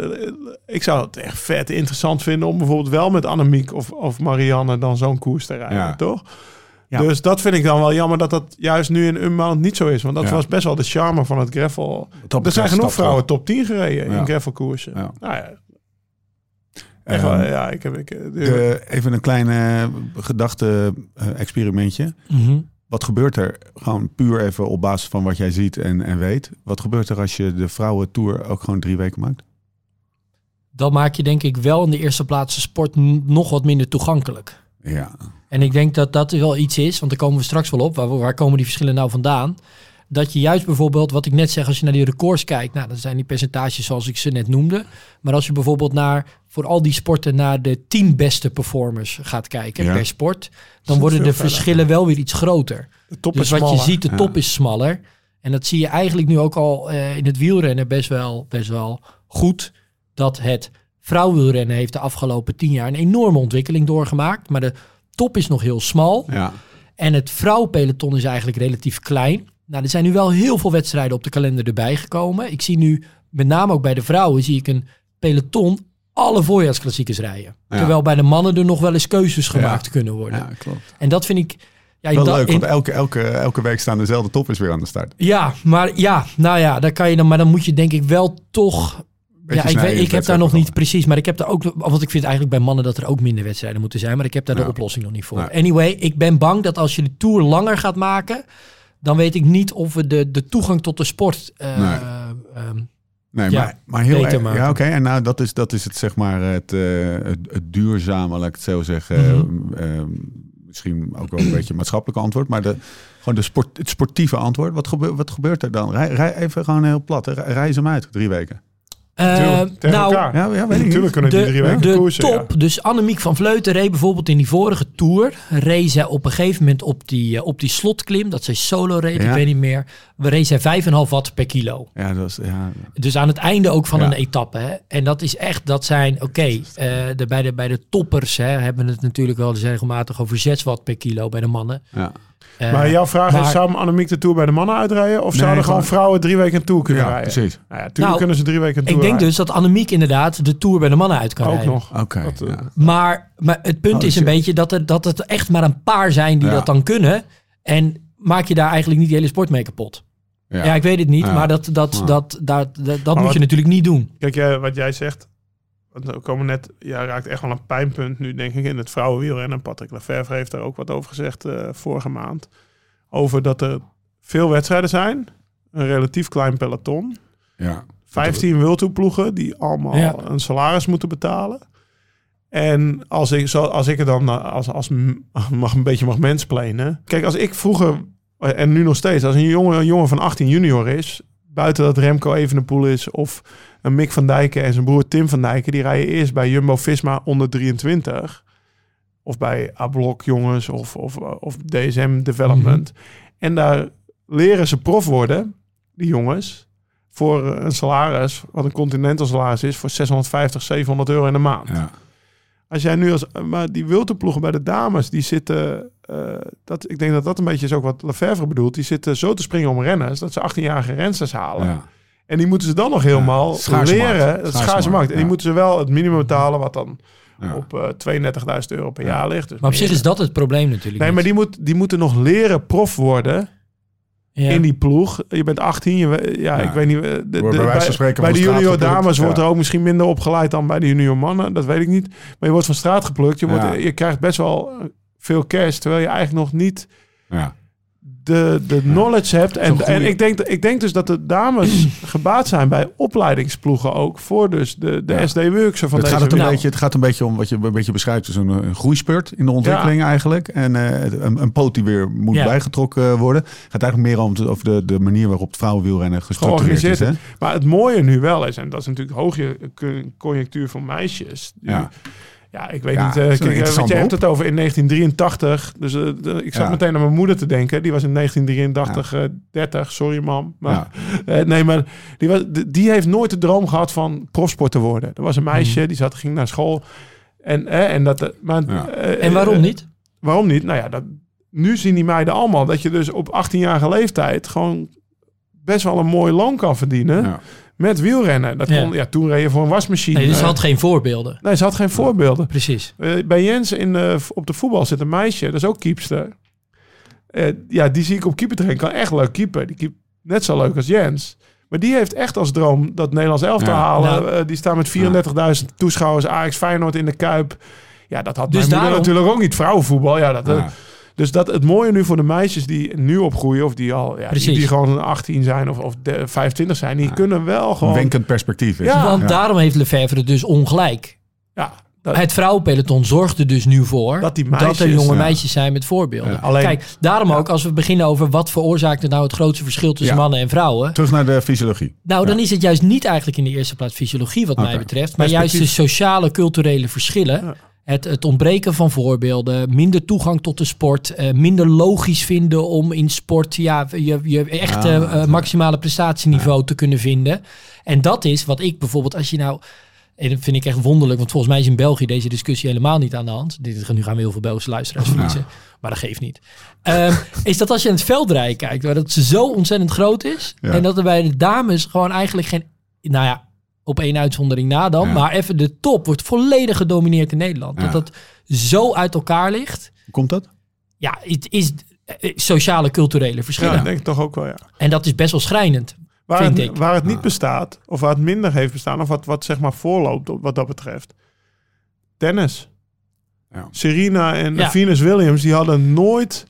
Ik zou het echt vet interessant vinden om bijvoorbeeld wel met Annemiek of, of Marianne dan zo'n koers te rijden, Ja. toch? Ja. Dus dat vind ik dan wel jammer dat dat juist nu in Unmount niet zo is. Want dat Ja. was best wel de charme van het gravel. Er zijn genoeg vrouwen top 10 gereden in gravelkoersen. Nou ja, echt Ehm, ja, ik heb... Ik, eh, even een klein gedachte-experimentje. Mhm. Wat gebeurt er, gewoon puur even op basis van wat jij ziet en, en weet, wat gebeurt er als je de vrouwen tour ook gewoon drie weken maakt? dan maak je denk ik wel in de eerste plaats de sport n- nog wat minder toegankelijk. Ja. En ik denk dat dat wel iets is, want daar komen we straks wel op. Waar, waar komen die verschillen nou vandaan? Dat je juist bijvoorbeeld, wat ik net zeg, als je naar die records kijkt, nou, dan zijn die percentages zoals ik ze net noemde. Maar als je bijvoorbeeld naar, voor al die sporten, naar de tien beste performers gaat kijken Ja. per sport, dan worden de verder. verschillen wel weer iets groter. De top dus is wat smaller. je ziet, de Ja. top is smaller. En dat zie je eigenlijk nu ook al eh, in het wielrennen best wel, best wel goed. Dat het vrouwenwielrennen heeft de afgelopen tien jaar een enorme ontwikkeling doorgemaakt. Maar de top is nog heel smal. Ja. En het vrouwenpeloton is eigenlijk relatief klein. Nou, er zijn nu wel heel veel wedstrijden op de kalender erbij gekomen. Ik zie nu, met name ook bij de vrouwen, zie ik een peloton alle voorjaarsklassiekers rijden. Ja. Terwijl bij de mannen er nog wel eens keuzes gemaakt kunnen worden. ja, klopt. En dat vind ik... Ja, Wel leuk, in- want elke, elke, elke week staan dezelfde toppers weer aan de start. ja, maar ja, nou ja, daar kan je dan, maar dan moet je denk ik wel toch. Ja, ik, weet, ik heb daar nog niet precies, maar ik heb daar ook, want ik vind eigenlijk bij mannen dat er ook minder wedstrijden moeten zijn, maar ik heb daar Ja. de oplossing nog niet voor. Anyway, ik ben bang dat als je de tour langer gaat maken, dan weet ik niet of we de, de toegang tot de sport. eh, Nee. ehm, Nee, Ja, maar, maar heel erg. maken. Ja, oké. En nou, dat is, dat is het, zeg maar, het, eh, het, het duurzame, laat ik het zo zeggen. Mhm. eh, eh, misschien ook wel een beetje een maatschappelijke antwoord, maar de, gewoon de sport, het sportieve antwoord. Wat, gebeurt wat gebeurt er dan? Rij, rij even gewoon heel plat. hè. Rij ze hem uit, drie weken. Eh, nou, elkaar. Ja, ja weet ik Natuurlijk kunnen die de, drie weken de koersen. ja. top, dus Annemiek van Vleuten reed bijvoorbeeld in die vorige tour, reed zij op een gegeven moment op die, eh, op die slotklim, dat zij solo reed, Ja. ik weet niet meer, we reed zij 5,5 watt per kilo. Ja, dat is, ja, Dus aan het einde ook van Ja. een etappe. Hè? En dat is echt, dat zijn, oké, eh, de, bij, de, bij de toppers hè, hebben we het natuurlijk wel eens regelmatig over 6 watt per kilo bij de mannen. ja. Eh, Maar jouw vraag maar- is, zou Annemiek de Tour bij de mannen uitrijden? Of Nee, zouden gewoon vrouwen drie weken een Tour kunnen ja rijden? precies. Nou ja, Nou, kunnen ze drie weken een Ik Tour denk rijden. dus dat Annemiek inderdaad de Tour bij de mannen uit kan Ook rijden. nog. Oké. Eh, ja. Maar, maar het punt Oh, is een shit. beetje dat, er, dat het echt maar een paar zijn die Ja. dat dan kunnen. En maak je daar eigenlijk niet de hele sport mee kapot. Ja, Ja. ik weet het niet, Ja. maar dat, dat, Ja. dat, dat, dat, dat moet wat- je natuurlijk niet doen. Kijk, jij- wat jij zegt, want we komen net, ja, raakt echt wel een pijnpunt nu, denk ik, in het vrouwenwielrennen. Patrick Lefevre heeft daar ook wat over gezegd eh, vorige maand. Over dat er veel wedstrijden zijn, een relatief klein peloton, ja. 15 wildtoeploegen die allemaal Ja. een salaris moeten betalen. En als ik, zo, als ik er dan eh, als, als mag, een beetje mag mensplenen. Kijk, als ik vroeger, en nu nog steeds, als een jongen, een jongen van 18 junior is, buiten dat Remco Evenepoel is of een Mick van Dijken en zijn broer Tim van Dijken, die rijden eerst bij Jumbo-Visma onder 23. Of bij Ablok jongens of, of, of DSM Development. En daar leren ze prof worden, die jongens, voor een salaris, wat een continental salaris is, voor 650, 700 euro in de maand. ja. Als jij nu als, maar die wilterploegen bij de dames, die zitten, eh, dat, ik denk dat dat een beetje is ook wat Lefevre bedoelt, die zitten zo te springen om renners, dat ze 18-jarige rensters halen. ja. En die moeten ze dan nog helemaal schaarse leren. markt. Het Schaarse schaarse markt. markt, En die ja. moeten ze wel het minimum betalen, wat dan Ja. op eh 32.000 euro per jaar ligt. Dus Maar op zich is dat het probleem natuurlijk. Nee, niet. maar die, moet, die moeten nog leren prof worden Ja. in die ploeg. Je bent 18, je, we- ja, Ja. ik weet niet. eh, De, bij wijze van bij, spreken bij van de junior dames Ja. wordt er ook misschien minder opgeleid dan bij de junior mannen. Dat weet ik niet. Maar je wordt van straat geplukt. Je, wordt, Ja. je krijgt best wel veel cash, terwijl je eigenlijk nog niet ja. de, de knowledge hebt. En, en ik, denk, ik denk dus dat de dames gebaat zijn bij opleidingsploegen ook. Voor dus de, de Ja. SD-worksen van Het deze gaat, het, een Nou. beetje, het gaat een beetje om wat je een beetje beschrijft. Dus een, een groeispurt in de ontwikkeling eigenlijk. En eh, een, een poot die weer moet bijgetrokken worden. Het gaat eigenlijk meer om het, over de, de manier waarop het vrouwenwielrennen gestructureerd is. Hè? Maar het mooie nu wel is, en dat is natuurlijk hoge con- conjunctuur voor meisjes. Die- Ja. Ja, ik weet Ja, niet. dat eh, kijk, eh, want je hebt het over in 1983. Dus eh, de- ik zat Ja. meteen aan mijn moeder te denken. Die was in 1983, eh 30. Sorry, mam. Maar, nee, maar die, was, die- die heeft nooit de droom gehad van profsport te worden. Er was een meisje, die zat, ging naar school. En, en, dat, maar, Ja. En waarom niet? Waarom niet? Nou ja, dat, nu zien die meiden allemaal dat je dus op 18-jarige leeftijd gewoon best wel een mooi loon kan verdienen Ja. Met wielrennen. Dat Ja. kon, ja, toen reed je voor een wasmachine. Nee, dus ze Eh, had geen voorbeelden. nee, ze had geen voorbeelden. Precies. Eh, bij Jens in, eh, op de voetbal zit een meisje, dat is ook keepster. Eh, ja, die zie ik op keepertrain, kan echt leuk keeper. Die keept net zo leuk als Jens. Maar die heeft echt als droom dat Nederlands elftal Ja. halen. Nou. Eh, die staan met 34.000 toeschouwers, Ajax Feyenoord in de Kuip. Ja, dat had Dus mijn daarom- natuurlijk ook niet. Vrouwenvoetbal, ja, dat, Ja. Dus dat het mooie nu voor de meisjes die nu opgroeien, of die al ja, die, Precies. die gewoon 18 zijn of, of de- 25 zijn, die kunnen wel gewoon. wenkend perspectief is. Ja. Want daarom heeft Lefevre dus ongelijk. Ja, dat, Het vrouwenpeloton zorgt er dus nu voor Dat die er meisjes, jonge ja. meisjes zijn met voorbeelden. Ja. Alleen- Kijk, daarom ook als we beginnen over wat veroorzaakt er nou het grootste verschil tussen Ja. mannen en vrouwen. Terug naar de fysiologie. Nou, dan is het juist niet eigenlijk in de eerste plaats fysiologie wat mij betreft, maar juist de sociale, culturele verschillen. Het, het ontbreken van voorbeelden, minder toegang tot de sport, eh, minder logisch vinden om in sport ja, je, je echte eh, maximale prestatieniveau te kunnen vinden. En dat is wat ik bijvoorbeeld, als je nou, en dat vind ik echt wonderlijk, want volgens mij is in België deze discussie helemaal niet aan de hand. Dit, nu gaan we heel veel Belgische luisteraars verliezen, maar dat geeft niet. Ehm, is dat als je aan het veldrijden kijkt, waar dat zo ontzettend groot is, en dat er bij de dames gewoon eigenlijk geen, nou ja, op één uitzondering na dan, Ja. maar even de top wordt volledig gedomineerd in Nederland. Ja. Dat dat zo uit elkaar ligt. Hoe komt dat? Ja, het is eh, sociale, culturele ja, verschillen. ik denk toch ook wel, ja. En dat is best wel schrijnend. Waar Vind het, ik. waar het niet bestaat, of waar het minder heeft bestaan, of wat, wat zeg maar voorloopt op wat dat betreft. Tennis. Ja. Serena en Ja. Venus Williams, die hadden nooit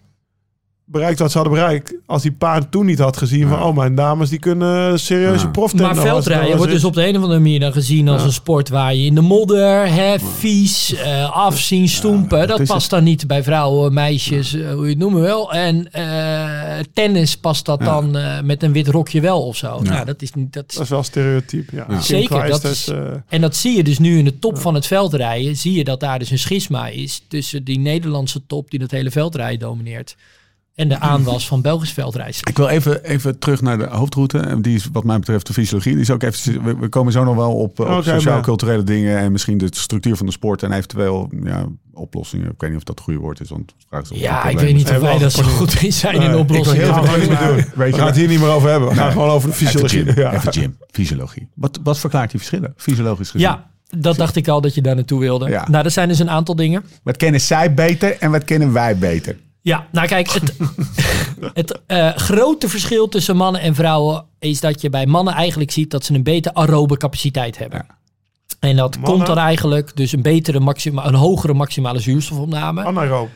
bereikt wat ze hadden bereikt. Als die paar toen niet had gezien van, oh mijn dames, die kunnen serieuze Ja. proftennis. Maar veldrijden wordt dus op de een of andere manier dan gezien als Ja. een sport waar je in de modder, hè, vies, eh, afzien, stoempen. dat past dan niet bij vrouwen, meisjes, eh, hoe je het noemen wil. En eh, tennis past dat Ja. dan eh, met een wit rokje wel of zo. Ja. Nou, dat is niet, dat is Dat is wel stereotyp, ja. Zeker, dat is- eh, En dat zie je dus nu in de top van het veldrijden. Zie je dat daar dus een schisma is tussen die Nederlandse top die dat hele veldrijden domineert. En de aanwas van Belgisch veldrijden. Ik wil even, even terug naar de hoofdroute. En Die is wat mij betreft de fysiologie. Die is ook even, we, we komen zo nog wel op, op sociaal-culturele dingen. En misschien de structuur van de sport. En eventueel ja, oplossingen. Ik weet niet of dat het goede woord is. Want vraag is Ja, ik weet niet of wij dat zo goed in zijn in de ik wil heel veel doen. weet je hier niet meer over hebben. We gaan gewoon over de Even fysiologie. gym, Ja. even gym, fysiologie. Wat, wat verklaart die verschillen, fysiologisch gezien? Ja, dat dacht ik al dat je daar naartoe wilde. Ja. Nou, dat zijn dus een aantal dingen. Wat kennen zij beter en wat kennen wij beter? Ja, nou kijk, het, het eh, grote verschil tussen mannen en vrouwen is dat je bij mannen eigenlijk ziet dat ze een betere aerobe capaciteit hebben. En dat Mannen? komt dan eigenlijk dus een betere maxima, een hogere maximale zuurstofopname. Anaeroop.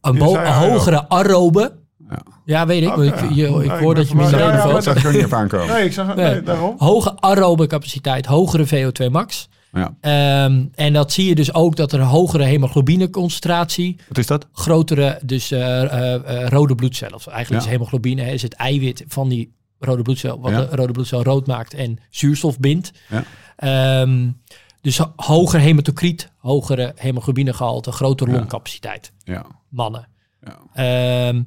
Een, Je bo- een hogere aerobe. Ja. Ja, weet ik. Want ik, je, ik hoor ik dat je reden Ja, ja, valt. Dat zag ik er niet even aankomen. Nee, ik zag Nee. nee, daarom. Hoge aerobe capaciteit, hogere VO2 max. Ja. Ehm, en dat zie je dus ook dat er een hogere hemoglobineconcentratie, Wat is dat? grotere dus eh, eh, eh, rode bloedcellen. Eigenlijk Ja. is hemoglobine hè, is het eiwit van die rode bloedcel, wat Ja. de rode bloedcel rood maakt en zuurstof bindt. Ja. Ehm, dus ho- hoger hematocriet, hogere hemoglobinegehalte, grotere longcapaciteit. Ja. Mannen. Ja. Ehm,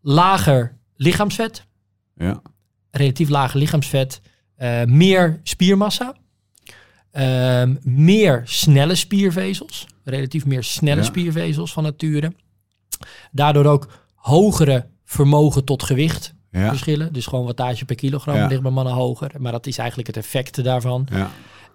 lager lichaamsvet, Ja. relatief lager lichaamsvet, meer spiermassa, ehm, meer snelle spiervezels, relatief meer snelle Ja. spiervezels van nature. Daardoor ook hogere vermogen tot gewicht Ja. verschillen. Dus gewoon wattage per kilogram Ja. ligt bij mannen hoger. Maar dat is eigenlijk het effect daarvan. Ja.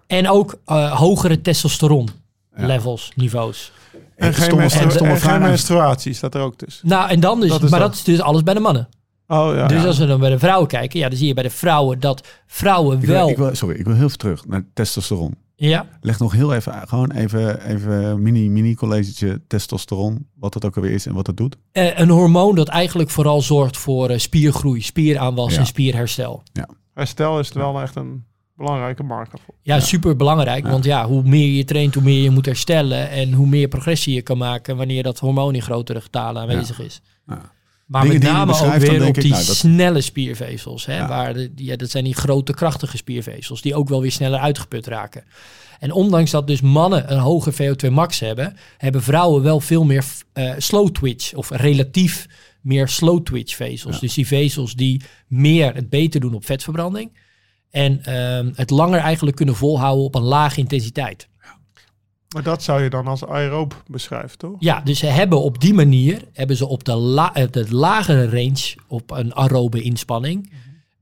En ook eh, hogere testosteron Ja. levels, niveaus. En geen, Stomme- menstru- stomme en geen menstruatie staat er ook tussen. Nou, en dan dus, Dat maar dat. dat is dus alles bij de mannen. Oh ja. dus ja. als we dan bij de vrouwen kijken, ja, dan zie je bij de vrouwen dat vrouwen Ik wel. wil, ik wil, sorry, ik wil heel even terug naar testosteron. ja, Leg nog heel even, gewoon even, even mini, mini collegetje testosteron. Wat het ook alweer is en wat het doet. Eh, een hormoon dat eigenlijk vooral zorgt voor eh, spiergroei, spieraanwas Ja. en spierherstel. Herstel is wel echt een belangrijke marker voor. Ja, super belangrijk. Want ja, hoe meer je traint, hoe meer je moet herstellen. En hoe meer progressie je kan maken wanneer dat hormoon in grotere getalen aanwezig is. Ja. Maar met name ook weer op ik, die nou, dat- snelle spiervezels. Hè, Ja. waar de, ja, dat zijn die grote, krachtige spiervezels. Die ook wel weer sneller uitgeput raken. En ondanks dat dus mannen een hoge VO2 max hebben... hebben vrouwen wel veel meer eh, slow twitch. Of relatief meer slow twitch vezels. Ja. Dus die vezels die meer het beter doen op vetverbranding. En ehm, het langer eigenlijk kunnen volhouden op een lage intensiteit. Maar dat zou je dan als aeroob beschrijven, toch? Ja, dus ze hebben op die manier, hebben ze op de, la, eh, de lagere range, op een aerobe inspanning,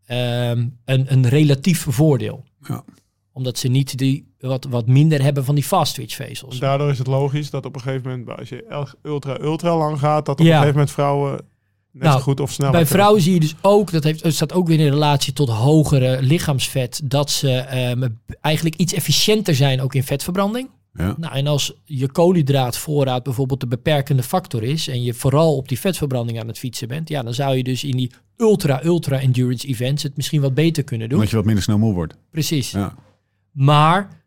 ehm, een, een relatief voordeel. Ja. Omdat ze niet die wat, wat minder hebben van die fast twitch vezels. Daardoor is het logisch dat op een gegeven moment, als je ultra, ultra lang gaat, dat op Ja. een gegeven moment vrouwen net Nou, zo goed of sneller Bij vrouwen zie je dus ook, dat heeft, het staat ook weer in relatie tot hogere lichaamsvet, dat ze ehm, eigenlijk iets efficiënter zijn ook in vetverbranding. Ja. Nou, en als je koolhydraatvoorraad bijvoorbeeld de beperkende factor is en je vooral op die vetverbranding aan het fietsen bent, ja, dan zou je dus in die ultra, ultra endurance events het misschien wat beter kunnen doen. Omdat je wat minder snel moe wordt. Precies. Ja. Maar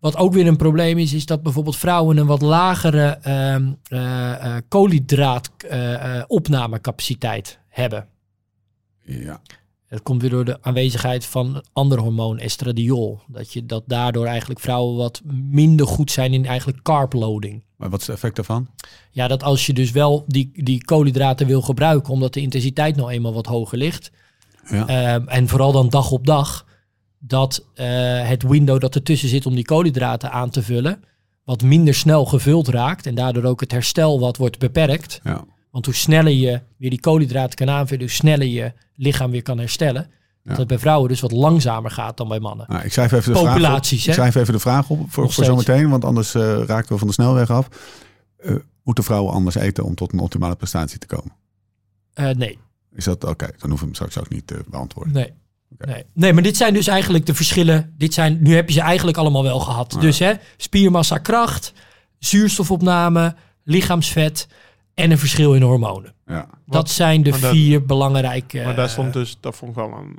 wat ook weer een probleem is, is dat bijvoorbeeld vrouwen een wat lagere ehm eh, eh, koolhydraatopnamecapaciteit hebben. Ja. Dat komt weer door de aanwezigheid van een ander hormoon, estradiol. Dat, je, dat daardoor eigenlijk vrouwen wat minder goed zijn in eigenlijk carb-loading. Maar wat is het effect daarvan? Ja, dat als je dus wel die, die koolhydraten wil gebruiken, omdat de intensiteit nou eenmaal wat hoger ligt, Ja. Ehm, en vooral dan dag op dag, dat eh, het window dat ertussen zit om die koolhydraten aan te vullen, wat minder snel gevuld raakt en daardoor ook het herstel wat wordt beperkt. ja. Want hoe sneller je weer die koolhydraten kan aanvullen, hoe sneller je lichaam weer kan herstellen. Dat het bij vrouwen dus wat langzamer gaat dan bij mannen. Nou, ik schrijf even de vraag op. Ik schrijf even de vraag op voor, zometeen, want anders eh, raken we van de snelweg af. Eh, moeten vrouwen anders eten om tot een optimale prestatie te komen? Eh, nee, Is dat oké? Dan hoef ik hem straks ook niet te beantwoorden. nee. Nee. nee, maar dit zijn dus eigenlijk de verschillen. Dit zijn, nu heb je ze eigenlijk allemaal wel gehad. Dus hè, spiermassa, kracht, zuurstofopname, lichaamsvet en een verschil in hormonen. Ja. dat zijn de dat- vier belangrijke. Maar daar eh, stond dus, dat vond ik wel een,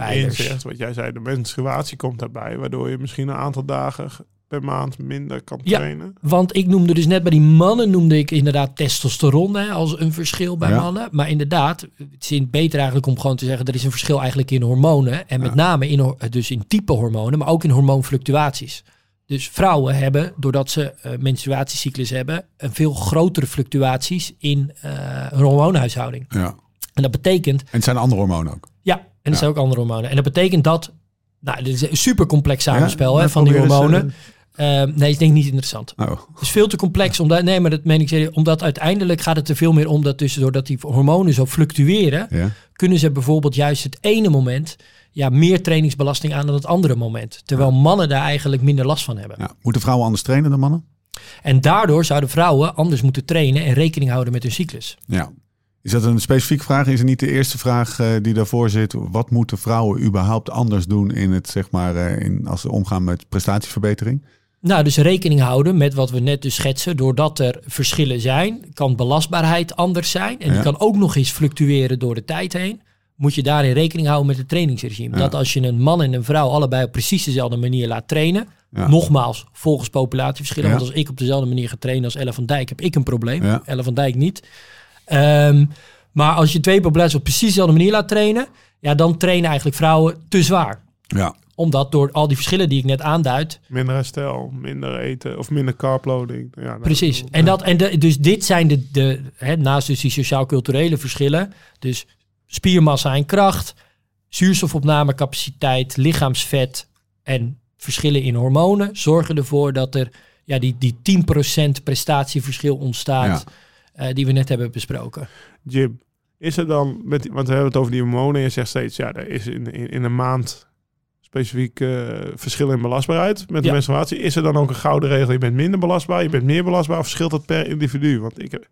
een, inzicht. Wat jij zei, de menstruatie komt daarbij. Waardoor je misschien een aantal dagen per maand minder kan Ja. trainen. Want ik noemde dus net bij die mannen noemde ik inderdaad testosteron hè, als een verschil bij Ja. mannen. Maar inderdaad, het is beter eigenlijk om gewoon te zeggen er is een verschil eigenlijk in hormonen. En met name in, dus in type hormonen, maar ook in hormoonfluctuaties. Dus vrouwen hebben, doordat ze eh, menstruatiecyclus hebben, een veel grotere fluctuaties in eh hun hormoonhuishouding. ja. En dat betekent En het zijn andere hormonen ook. Ja, en Ja. zijn ook andere hormonen. En dat betekent dat, nou, dit is een super complex samenspel Ja, hè, van die hormonen. Eh, nee, ik denk niet interessant. Oh, Het is veel te complex. Omdat, nee, maar dat meen ik serieus. Omdat uiteindelijk gaat het er veel meer om dat dus doordat die hormonen zo fluctueren, kunnen ze bijvoorbeeld juist het ene moment ja, meer trainingsbelasting aan dan het andere moment. Terwijl mannen daar eigenlijk minder last van hebben. ja. Moeten vrouwen anders trainen dan mannen? En daardoor zouden vrouwen anders moeten trainen en rekening houden met hun cyclus. Ja. Is dat een specifieke vraag? Is het niet de eerste vraag eh, die daarvoor zit? Wat moeten vrouwen überhaupt anders doen in het, zeg maar, eh, in, als ze omgaan met prestatieverbetering? Nou, dus rekening houden met wat we net dus schetsen. Doordat er verschillen zijn, kan belastbaarheid anders zijn. En Ja. die kan ook nog eens fluctueren door de tijd heen. Moet je daarin rekening houden met het trainingsregime. Ja. Dat als je een man en een vrouw allebei op precies dezelfde manier laat trainen. Ja. Nogmaals, volgens populatieverschillen. Ja. Want als ik op dezelfde manier ga trainen als Elle van Dijk, heb ik een probleem. Ja. Elle van Dijk niet. Ehm, maar als je twee populaties op precies dezelfde manier laat trainen. Ja, dan trainen eigenlijk vrouwen te zwaar. Ja. Omdat door al die verschillen die ik net aanduid, Minder herstel, minder eten of minder carbloading. Ja, nou, Precies. En, dat, en de, dus dit zijn de, de hè, naast dus die sociaal-culturele verschillen, dus spiermassa en kracht, zuurstofopnamecapaciteit, lichaamsvet en verschillen in hormonen, zorgen ervoor dat er ja, die, die 10% prestatieverschil ontstaat, eh, die we net hebben besproken. Jim, is er dan, met, want we hebben het over die hormonen en je zegt steeds, ja, er is in, in, in een maand specifiek eh, verschil in belastbaarheid met de Ja. menstruatie. Is er dan ook een gouden regel, je bent minder belastbaar, je bent meer belastbaar of verschilt dat per individu? Want ik heb,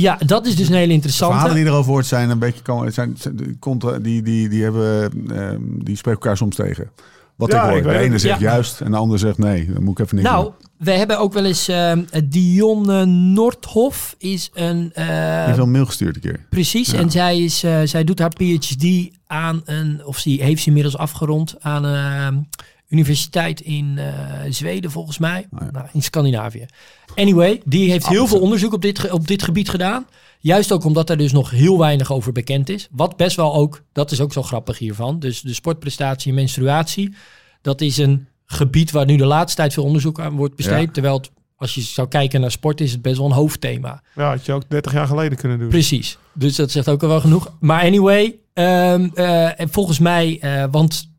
Ja, dat is dus een hele interessante. Verhalen die erover hoort zijn een beetje komen, zijn, zijn- die, contra- die, die, die hebben, ehm, die spreken elkaar soms tegen. Wat Ja, ik hoor. ik de ene zegt Ja. juist en de ander zegt nee. Dan moet ik even niks Nou, doen. we hebben ook wel eens ehm Dionne Nordhoff is een Die eh, heeft wel een mail gestuurd een keer. Precies, Ja. en zij, is, eh, zij doet haar PhD aan een, of ze heeft ze inmiddels afgerond aan een universiteit in eh, Zweden volgens mij, Oh ja. nou, in Scandinavië. Anyway, die heeft heel veel onderzoek op dit, ge- op dit gebied gedaan. Juist ook omdat er dus nog heel weinig over bekend is. Wat best wel ook, dat is ook zo grappig hiervan. Dus de sportprestatie en menstruatie, dat is een gebied waar nu de laatste tijd veel onderzoek aan wordt besteed. Ja. Terwijl het, als je zou kijken naar sport, is het best wel een hoofdthema. ja, had je ook 30 jaar geleden kunnen doen. Precies. Dus dat zegt ook al wel genoeg. Maar anyway, ehm, eh, en volgens mij, eh, want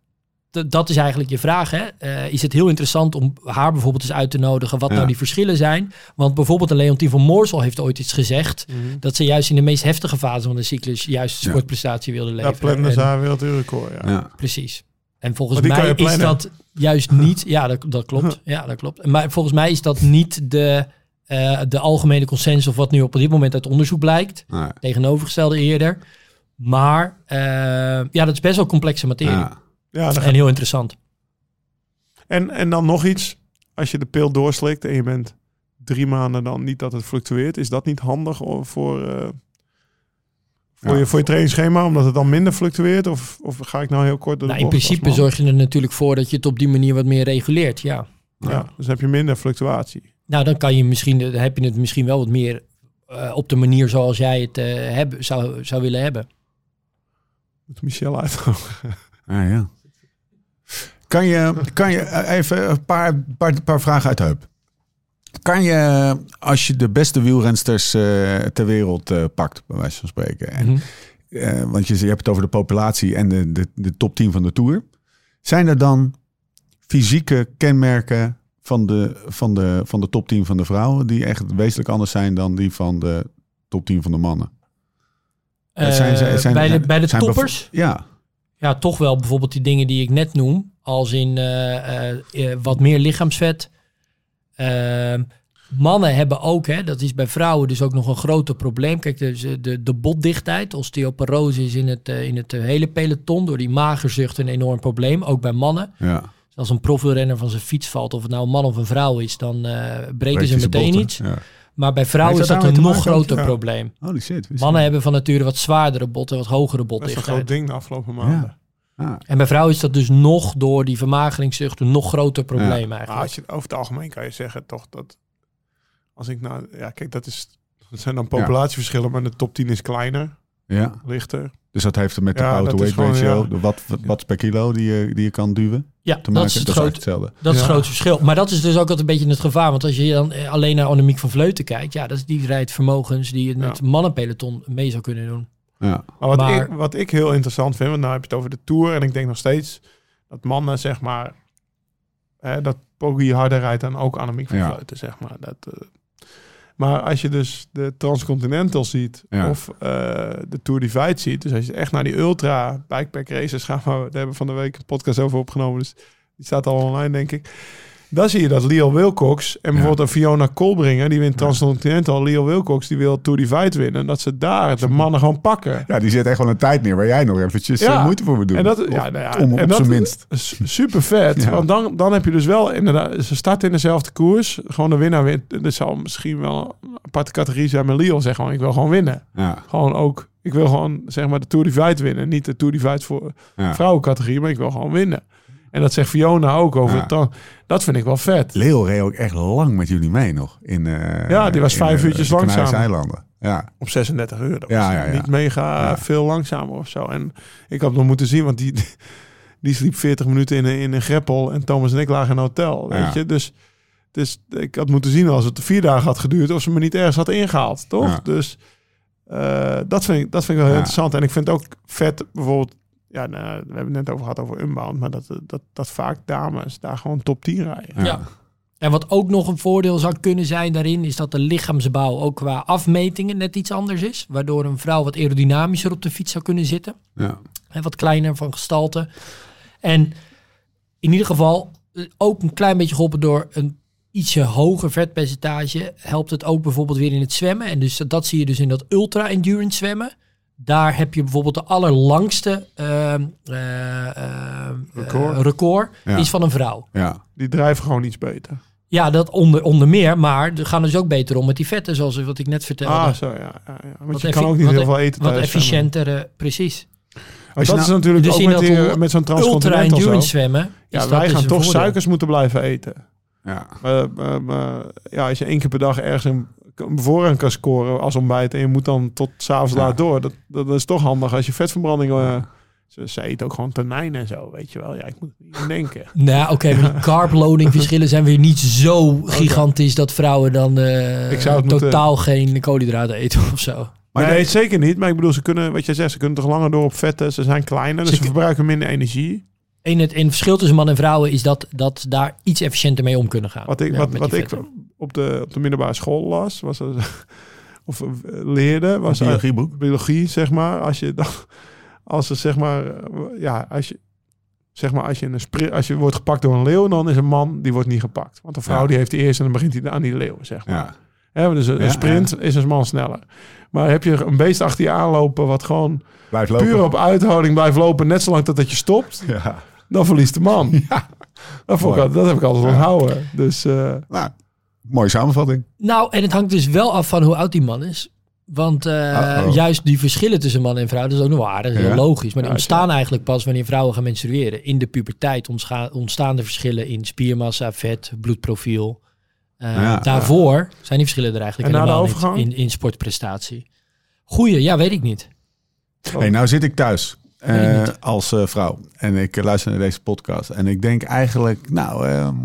dat is eigenlijk je vraag, hè? eh, is het heel interessant om haar bijvoorbeeld eens uit te nodigen wat Ja. nou die verschillen zijn. Want bijvoorbeeld een Leontien van Moorsel heeft ooit iets gezegd Mhm. dat ze juist in de meest heftige fase van de cyclus juist Ja. sportprestatie wilde Ja, leveren. plannen ze haar wereldrecord, ja. Ja. Precies. En volgens mij is dat juist niet. Ja, dat, dat klopt. Ja, dat klopt. Maar volgens mij is dat niet de, eh, de algemene consensus of wat nu op dit moment uit onderzoek blijkt tegenovergestelde eerder. Maar eh, ja, dat is best wel complexe materie. ja. Ja, dan En heel interessant. En, en dan nog iets. als je de pil doorslikt en je bent drie maanden dan niet dat het fluctueert, is dat niet handig voor, eh, voor, Ja. je, voor je trainingsschema, omdat het dan minder fluctueert? Of, of ga ik nou heel kort door de Nou, in principe zorg je er natuurlijk voor dat je het op die manier wat meer reguleert. Ja. Ja, dus heb je minder fluctuatie. Nou, dan kan je misschien, dan heb je het misschien wel wat meer eh, op de manier zoals jij het eh, hebben, zou, zou willen hebben. Moet Michel uit. Ah, ja. Kan je, kan je eh, even een paar, paar, paar vragen uit de heup? Kan je, als je de beste wielrensters eh, ter wereld eh, pakt, bij wijze van spreken, en, Mhm. want je, je hebt het over de populatie en de, de, de top 10 van de Tour. Zijn er dan fysieke kenmerken van de, van, de, van de top 10 van de vrouwen die echt wezenlijk anders zijn dan die van de top 10 van de mannen? Zijn bij de, bij de toppers? Ja, Ja, toch wel bijvoorbeeld die dingen die ik net noem. Als in eh, eh, eh, wat meer lichaamsvet. Ehm, mannen hebben ook, hè, dat is bij vrouwen dus ook nog een groter probleem. Kijk, de, de, de botdichtheid, osteoporose is in het, in het hele peloton door die magerzucht een enorm probleem. Ook bij mannen. ja. Dus als een profwielrenner van zijn fiets valt, of het nou een man of een vrouw is, dan breken Breekt ze hij meteen botten. iets. Ja. Maar bij vrouwen is dat dat een nog groter Ja. probleem. Holy shit. Mannen hebben van nature wat zwaardere botten, wat hogere Dat is een groot ding de afgelopen maanden. Ah, En bij vrouwen is dat dus nog door die vermageringszucht een nog groter probleem eigenlijk. als je, over het algemeen kan je zeggen toch dat als ik nou, ja, kijk, dat is. Dat zijn dan populatieverschillen, maar de top 10 is kleiner, ja. lichter. Dus dat heeft er met de Ja, auto dat is weight gewoon, ratio, ja. de watt, watts per kilo die je, die je kan duwen, ja, te dat maken. is het dat is groot, hetzelfde. dat is het grote verschil. Maar dat is dus ook altijd een beetje het gevaar. Want als je dan eh, alleen naar Annemiek van Vleuten kijkt, ja, dat is die rijdt vermogens die het Ja. met mannenpeloton mee zou kunnen doen. Ja. Maar wat, Maar- Ik, wat ik heel interessant vind, want nou heb je het over de Tour. En ik denk nog steeds dat mannen, zeg maar, hè, dat Poggi harder rijdt dan ook Annemiek van Ja. Vleuten, zeg maar. Dat, eh, maar als je dus de Transcontinental ziet, Ja. of eh, de Tour Divide ziet, dus als je echt naar die ultra bikepack races gaat, maar daar hebben we van de week een podcast over opgenomen, dus die staat al online, denk ik. Dan zie je dat Leo Wilcox en bijvoorbeeld een Fiona Kolbringer, die wint Transcontinental, Leo Wilcox, die wil Tour Divide winnen, dat ze daar de mannen gewoon pakken. ja, die zet echt wel een tijd neer waar jij nog eventjes Ja. eh, moeite voor moet doen. En dat, Of- ja, nou ja, om en op dat zijn minst. super vet. Ja. Want dan, dan heb je dus wel inderdaad, ze starten in dezelfde koers. Gewoon de winnaar wint. Er zal misschien wel een aparte categorie zijn. Maar Leo zegt gewoon, ik wil gewoon winnen. Ja, Gewoon ook, ik wil gewoon zeg maar de Tour Divide winnen. Niet de Tour Divide voor vrouwencategorie, maar ik wil gewoon winnen. En dat zegt Fiona ook over Ja. Dat vind ik wel vet. Leo reed ook echt lang met jullie mee nog. In, eh, Ja, die was vijf eh, uurtjes langzaam. eilanden. Ja, Op 36 euro. Dat Ja, was ja, niet mega veel langzamer of zo. En ik had nog moeten zien, want die, die sliep 40 minuten in een, in een greppel. En Thomas en ik lagen in een hotel. Weet je? Dus, dus ik had moeten zien als het vier dagen had geduurd. Of ze me niet ergens had ingehaald. Toch? Dus eh, dat, vind ik, dat vind ik wel heel Ja. interessant. En ik vind ook vet bijvoorbeeld. Ja, nou, we hebben het net over gehad over Unbound. Maar dat, dat, dat vaak dames daar gewoon top 10 rijden. ja. Ja. En wat ook nog een voordeel zou kunnen zijn daarin, is dat de lichaamsbouw ook qua afmetingen net iets anders is. Waardoor een vrouw wat aerodynamischer op de fiets zou kunnen zitten. ja. En wat kleiner van gestalte. En in ieder geval eh, ook een klein beetje geholpen door een ietsje hoger vetpercentage. Helpt het ook bijvoorbeeld weer in het zwemmen. En dus dat zie je dus in dat ultra-endurance zwemmen. Daar heb je bijvoorbeeld de allerlangste ehm, eh, eh, Record. eh, record Ja. is van een vrouw. ja. Die drijven gewoon iets beter. Ja, dat onder, onder meer. Maar er gaan dus ook beter om met die vetten, zoals wat ik net vertelde. Ah, zo ja. ja, ja. Want Wat je kan ook niet heel e- veel eten Wat efficiënter, precies. Je dat nou- is natuurlijk dus ook met, dat die, met zo'n Transcontinental zwemmen. Ja, wij dus gaan een toch voordeel. suikers moeten blijven eten. ja. Eh, ja, als je één keer per dag ergens een, een bevoorrading kan scoren als ontbijt en je moet dan tot s'avonds Ja. laat door. Dat, dat is toch handig als je vetverbranding... eh, ze, ze eten ook gewoon tonijn en zo, weet je wel. Ja, ik moet niet denken. Nou, oké, maar die carb-loading verschillen zijn weer niet zo gigantisch dat vrouwen dan eh, Ik zou moeten- totaal geen koolhydraten eten of zo. Maar nee, zeker niet. Maar ik bedoel, ze kunnen, wat jij zegt, ze kunnen toch langer door op vetten. Ze zijn kleiner, dus Ze ze verbruiken minder energie. En het, en het verschil tussen man en vrouwen is dat, dat daar iets efficiënter mee om kunnen gaan. Wat ik, Ja, wat, wat ik op de, op de middelbare school las, was er, of eh, leerde, was Een biologieboek. biologie, zeg maar. Als je dan, als er zeg maar, ja, als je, zeg maar, als je, een sprint, als je wordt gepakt door een leeuw, dan is een man die wordt niet gepakt. Want een vrouw Ja. die heeft die eerst en dan begint hij aan die leeuw, zeg maar. Ja. Hè, dus een, Ja, sprint is een man sneller. Maar heb je een beest achter je aanlopen wat gewoon puur op uithouding blijft lopen, net zolang totdat je stopt, Ja. Dan verliest de man. Dat, vond ik, dat heb ik altijd onthouden. Dus eh, Nou, mooie samenvatting. Nou, en het hangt dus wel af van hoe oud die man is. Want eh, juist die verschillen tussen man en vrouw, dat is ook nog wel aardig. Dat is Ja? heel logisch. Maar die Ja, ontstaan eigenlijk pas wanneer vrouwen gaan menstrueren. In de puberteit ontstaan de verschillen in spiermassa, vet, bloedprofiel. Eh, Ja, daarvoor zijn die verschillen er eigenlijk En na de helemaal overgang? niet in, in sportprestatie. Goeie, ja, weet ik niet. Hey, nou zit ik thuis eh, niet. als eh, vrouw en ik eh, luister naar deze podcast. En ik denk eigenlijk, nou, ehm,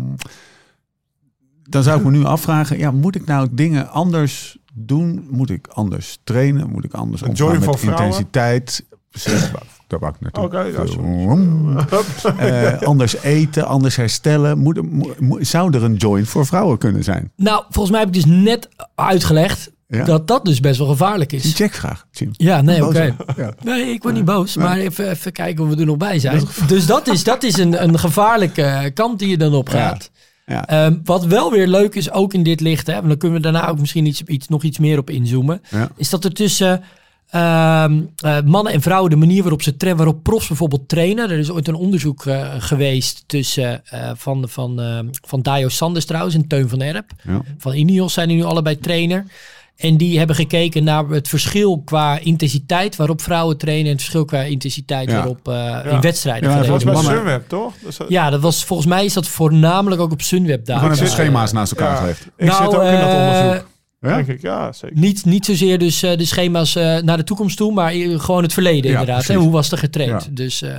dan zou ik me nu afvragen, ja, moet ik nou dingen anders doen? Moet ik anders trainen? Moet ik anders Een omgaan join met voor vrouwen? intensiteit? Precies, Daar wou ik naartoe. Ja. Eh, anders eten, anders herstellen. Moet, mo- mo- zou er een joint voor vrouwen kunnen zijn? Nou, volgens mij heb ik dus net uitgelegd Ja. dat dat dus best wel gevaarlijk is. checkvraag. Jim. Ja, nee, oké. Ja. Nee, ik word niet boos, maar even, even kijken of we er nog bij zijn. Dus dat is, dat is een, een gevaarlijke kant die je dan op gaat. Ja. Ehm, wat wel weer leuk is, ook in dit licht, hè, want dan kunnen we daarna ook misschien iets, iets, nog iets meer op inzoomen, Ja. is dat er tussen ehm, eh, mannen en vrouwen de manier waarop ze trainen, waarop profs bijvoorbeeld trainen. Er is ooit een onderzoek eh, geweest tussen eh, van, van, ehm, van Dio Sanders trouwens en Teun van Erp. Ja. Van Ineos zijn die nu allebei trainer. En die hebben gekeken naar het verschil qua intensiteit waarop vrouwen trainen en het verschil qua intensiteit Ja. waarop eh, in wedstrijden Ja, dat was bij. Sunweb, toch? Dus, dat- Ja, dat was volgens mij is dat voornamelijk ook op Sunweb daar. Gewoon schema's naast elkaar ja. gelegd. Ik zit ook in dat eh, onderzoek. Ja? Denk ik, ja, zeker. Niet, niet zozeer dus eh, de schema's eh, naar de toekomst toe, maar gewoon het verleden Ja, inderdaad. Hè? Hoe was er getraind? Ja. Dus, eh,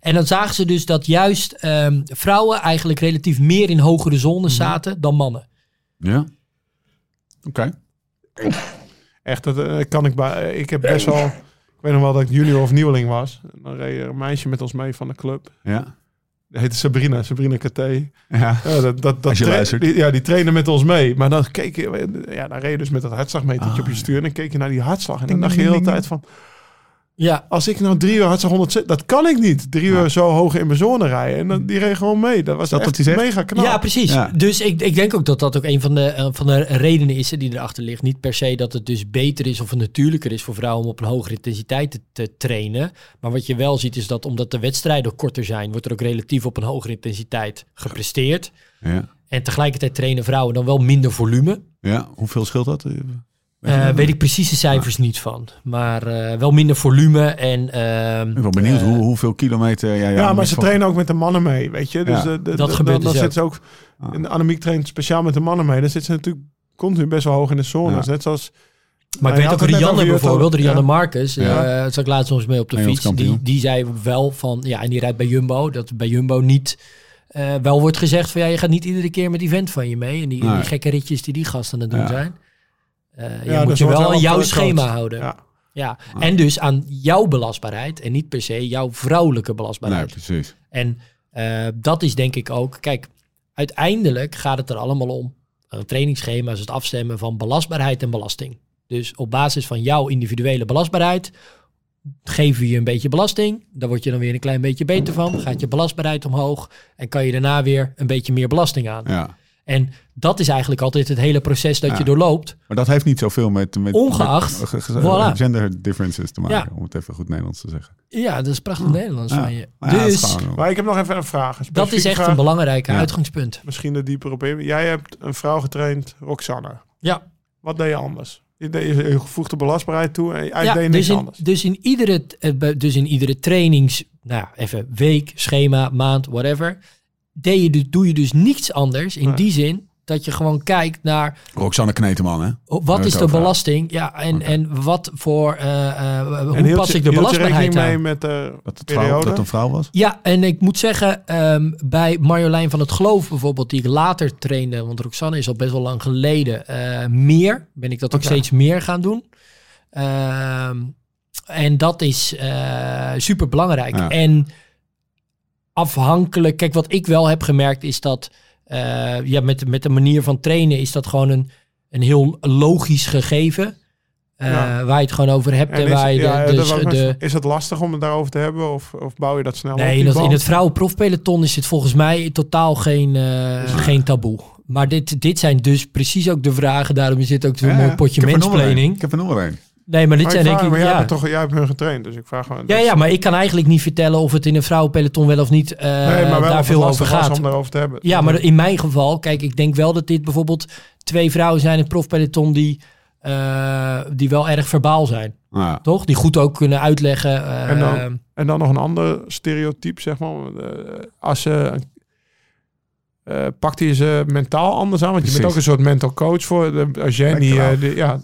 en dan zagen ze dus dat juist ehm, vrouwen eigenlijk relatief meer in hogere zones Mhm. zaten dan mannen. Ja. Oké. Echt, dat eh, kan ik bij. Ik heb best wel. Ik weet nog wel dat ik junior of nieuweling was. En dan reed er een meisje met ons mee van de club. Ja. Die heette Sabrina, Sabrina KT. Ja. Ja, dat, dat, dat Als je tra- luistert. die, ja, die trainde met ons mee. Maar dan keek je, ja, dan reed je dus met dat hartslagmetertje Ah, op je stuur. En dan keek je naar die hartslag. En dan dacht je de hele tijd van, Ja, als ik nou drie uur hartslag 100, dat kan ik niet. Drie Ja. uur zo hoog in mijn zone rijden. En dan, die reed gewoon mee. Dat was dat echt wat hij zegt? mega knap. Ja, precies. Ja. Dus ik, ik denk ook dat dat ook een van de, eh, van de redenen is die erachter ligt. Niet per se dat het dus beter is of natuurlijker is voor vrouwen om op een hogere intensiteit te, te trainen. Maar wat je wel ziet is dat omdat de wedstrijden korter zijn, wordt er ook relatief op een hogere intensiteit gepresteerd. Ja. En tegelijkertijd trainen vrouwen dan wel minder volume. ja. Hoeveel scheelt dat? Eh, weet ik precies de cijfers niet van. Maar eh, wel minder volume en... ehm, Ik ben wel benieuwd eh, hoe, hoeveel kilometer... Ja, ja, Ja, maar ze van- trainen ook met de mannen mee, weet je. Dus Ja. de, de- Dat de- gebeurt dan, dus dan ze ook... Ah. En Annemiek traint speciaal met de mannen mee. Dan zitten ze natuurlijk continu best wel hoog in de zones. Ja. Net zoals... Maar ik weet ook Rianne bijvoorbeeld, Rianne. Marcus, daar zat ik laatst soms mee op de fiets. Die, die zei wel van, ja, en die rijdt bij Jumbo, dat bij Jumbo niet eh, wel wordt gezegd van, ja, je gaat niet iedere keer met die vent van je mee. En die, Nee. die gekke ritjes die die gasten aan het doen Ja. Eh, je Ja, moet dus je wel aan jouw eh, schema houden. Ja. Ja. En dus aan jouw belastbaarheid en niet per se jouw vrouwelijke Nee, belastbaarheid. precies. En eh, dat is denk ik ook, kijk, uiteindelijk gaat het er allemaal om. Een trainingsschema is het afstemmen van belastbaarheid en belasting. Dus op basis van jouw individuele belastbaarheid geven we je een beetje belasting. Daar word je dan weer een klein beetje beter van. Gaat je belastbaarheid omhoog en kan je daarna weer een beetje meer belasting aan. Ja. En dat is eigenlijk altijd het hele proces dat Ja. je doorloopt. Maar dat heeft niet zoveel met, met, Ongeacht. met, ge- Voilà. gender differences te maken, Ja. om het even goed Nederlands te zeggen. Ja, dat is prachtig Nederlands Ja. van je. Dus Maar ik heb nog even een vraag. Een dat is echt vraag. een belangrijk Ja. uitgangspunt. Misschien er dieper op in. Jij hebt een vrouw getraind, Roxanne. Ja. Wat deed je anders? Je, voegde belastbaarheid toe en hij Ja, deed niks dus in, anders. dus in iedere, eh, dus in iedere trainings, nou ja, even week, schema, maand, whatever, deed je, dus- doe je dus niets anders in Nee. die zin dat je gewoon kijkt naar Roxanne Kneteman, hè? oh, wat is de en ja, en, en wat voor, eh, eh, En hoe hield pas je- ik de je rekening mee met de Dat het, vrouw, dat een vrouw was? Ja, en ik moet zeggen, ehm, bij Marjolein van het Geloof bijvoorbeeld, die ik later trainde, want Roxanne is al best wel lang geleden, eh, meer, ben ik dat ook steeds meer gaan doen. Ehm, en dat is super belangrijk. Ja. En afhankelijk, kijk, wat ik wel heb gemerkt is dat, eh, ja, met, met de manier van trainen is dat gewoon een, een heel logisch gegeven. eh, Ja. Waar je het gewoon over hebt en, En is, waar je ja, de, net- is het lastig om het daarover te hebben? Of, of bouw je dat snel op? Nee, in, dat, in band? het vrouwenprofpeloton is dit volgens mij totaal geen, eh, geen taboe. Maar dit, dit zijn dus precies ook de vragen. Daarom is dit ook zo'n Ja, mooi potje Ik heb nog wel een. mensplaning. Ik heb er nog een. Nee, maar dit Maar, zijn ik denk ik... maar jij, Ja. hebt toch, jij hebt hun getraind, dus ik vraag gewoon... Ja, ja, maar ik kan eigenlijk niet vertellen of het in een vrouwenpeloton wel of niet eh, nee, maar wel daar of het veel over gaat. om daarover te hebben. Ja, maar in mijn geval, kijk, ik denk wel dat dit bijvoorbeeld twee vrouwen zijn in het profpeloton die, eh, die wel erg verbaal zijn. Ja. Toch? Die goed ook kunnen uitleggen. eh, En dan- En dan nog een ander stereotype, zeg maar. Eh, als ze... eh pakt hij ze mentaal anders aan? Want je bent ook een soort mental coach voor. De, als jij niet... Eh, ja,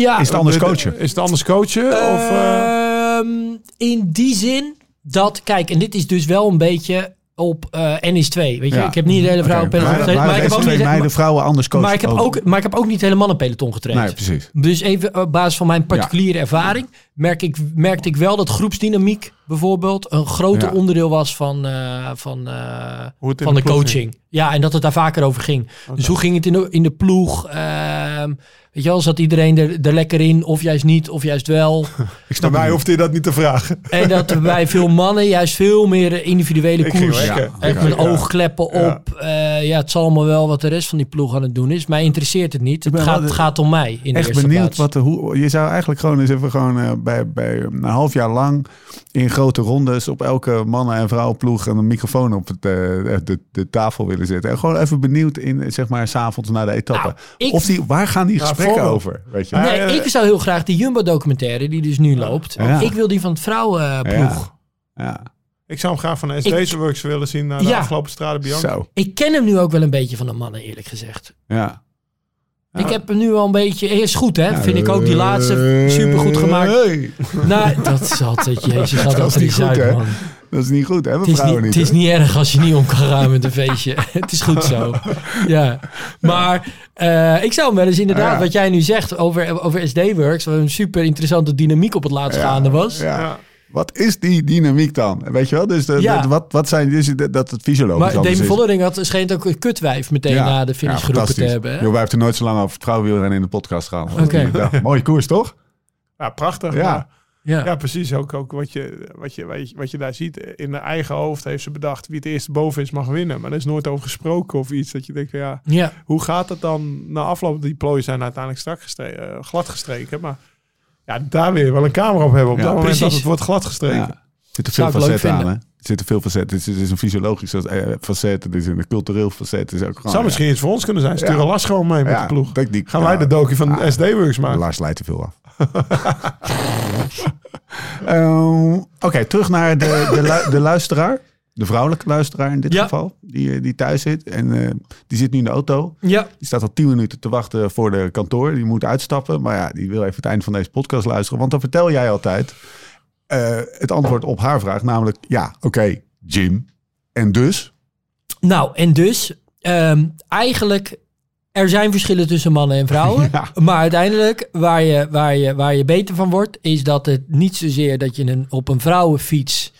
ja, Is het anders de- de- coachen? Is het anders coachen? of, eh, Ehm, in die zin dat, kijk, en dit is dus wel een beetje op eh NS2. Weet je, Ja. ik heb niet de hele vrouwenpeloton Maar- getraind, maar maar, ik heb ook niet, meiden, maar, vrouwen anders coachen. maar ik heb ook, maar ik heb ook niet hele mannenpeloton getraind. Nee, precies. Dus even op basis van mijn particuliere ervaring merk ik, merkte ik wel dat groepsdynamiek bijvoorbeeld een groter Ja. onderdeel was van, eh, van, eh, van de, de coaching. Ja, en dat het daar vaker over ging. Dus hoe ging het in de, in de ploeg? Weet je wel, zat iedereen er, er lekker in of juist niet of juist wel? Ik snap Bij mij hoeft hij dat niet te vragen. en dat er bij veel mannen juist veel meer individuele Ik ging koers. lekker. Echt Ja, met ja. oogkleppen Ja. op. Eh, ja, het zal allemaal wel wat de rest van die ploeg aan het doen is. Mij interesseert het niet. Het gaat, de- gaat om mij in de echt eerste benieuwd plaats. wat de hoe. Je zou eigenlijk gewoon eens even gewoon eh, bij, bij een half jaar lang in grote rondes op elke mannen- en vrouwenploeg een microfoon op het, eh, de, de tafel willen zetten. En gewoon even benieuwd in, zeg maar, s'avonds na de etappe. Nou, ik- of die, waar gaan die Ja, gesprekken over? Weet je? Ja, Nee, ik zou heel graag die Jumbo-documentaire die dus nu loopt. Ja. Ik wil die van het vrouwenploeg. Ja. Ik zou hem graag van de SD's works willen zien naar de Ja. afgelopen Strade Bianca. Zo. Ik ken hem nu ook wel een beetje van de mannen, eerlijk gezegd. Ja. Ik heb hem nu al een beetje... Is goed, hè? Vind ik ook die laatste supergoed gemaakt. Hey, Nou, dat is altijd... Jezus, had Dat dat is er niet goed, uit, hè? Dat is niet goed, hè? We Het is, niet, niet. het is niet erg als je niet om kan gaan met een feestje. het is goed zo. Ja. Maar eh, ik zou hem wel eens inderdaad, Ja. wat jij nu zegt over, over SD-Works, wat een super interessante dynamiek op het laatst Ja, gaande was. Ja. Wat is die dynamiek dan? Weet je wel? Dus de, Ja. de- wat, wat zijn dus dat dat het fysiologisch Maar is. Vollering had, schijnt ook een kutwijf meteen Ja. na de finish Ja, geroepen te hebben. hè? Wij hebben er nooit zo lang over het vrouwenwielrennen in de podcast gehad. Oké. Ja, mooie koers, toch? Ja, prachtig. Ja. Ja. Ja, precies. Ook, ook wat, je, wat, je, wat, je, wat je daar ziet. In haar eigen hoofd heeft ze bedacht wie het eerste boven is mag winnen. Maar er is nooit over gesproken of iets. Dat je denkt, van, ja, ja. hoe gaat het dan na afloop? Die plooien zijn uiteindelijk strak gestreken, eh, glad gestreken. Maar ja, daar weer wel een camera op hebben. Op Ja, dat moment dat het wordt glad gestreken. Ja. Er zitten veel facetten aan, hè? Er zitten veel facetten. Het is, het is een fysiologisch eh, facet. Het is een cultureel facet. Het is ook gewoon... Zou misschien iets voor ons kunnen zijn. Stuur Ja. een las gewoon mee met ja, de ploeg. denk die- Gaan ja. wij de docu van Ah. SD-Works maken? Lars leidt te veel af. Ehm, Oké, terug naar de, de, lu- de luisteraar. De vrouwelijke luisteraar in dit Ja. geval. Die, eh, die thuis zit. En eh, die zit nu in de auto. ja. Die staat al tien minuten te wachten voor de kantoor. Die moet uitstappen. Maar ja, die wil even het einde van deze podcast luisteren. Want dan vertel jij altijd eh, het antwoord op haar vraag. Namelijk, ja, oké, Jim. En dus? Nou, en dus, ehm, eigenlijk, er zijn verschillen tussen mannen en vrouwen. Ja. Maar uiteindelijk, waar je, waar, je, waar je beter van wordt, is dat het niet zozeer dat je een, op een vrouwenfiets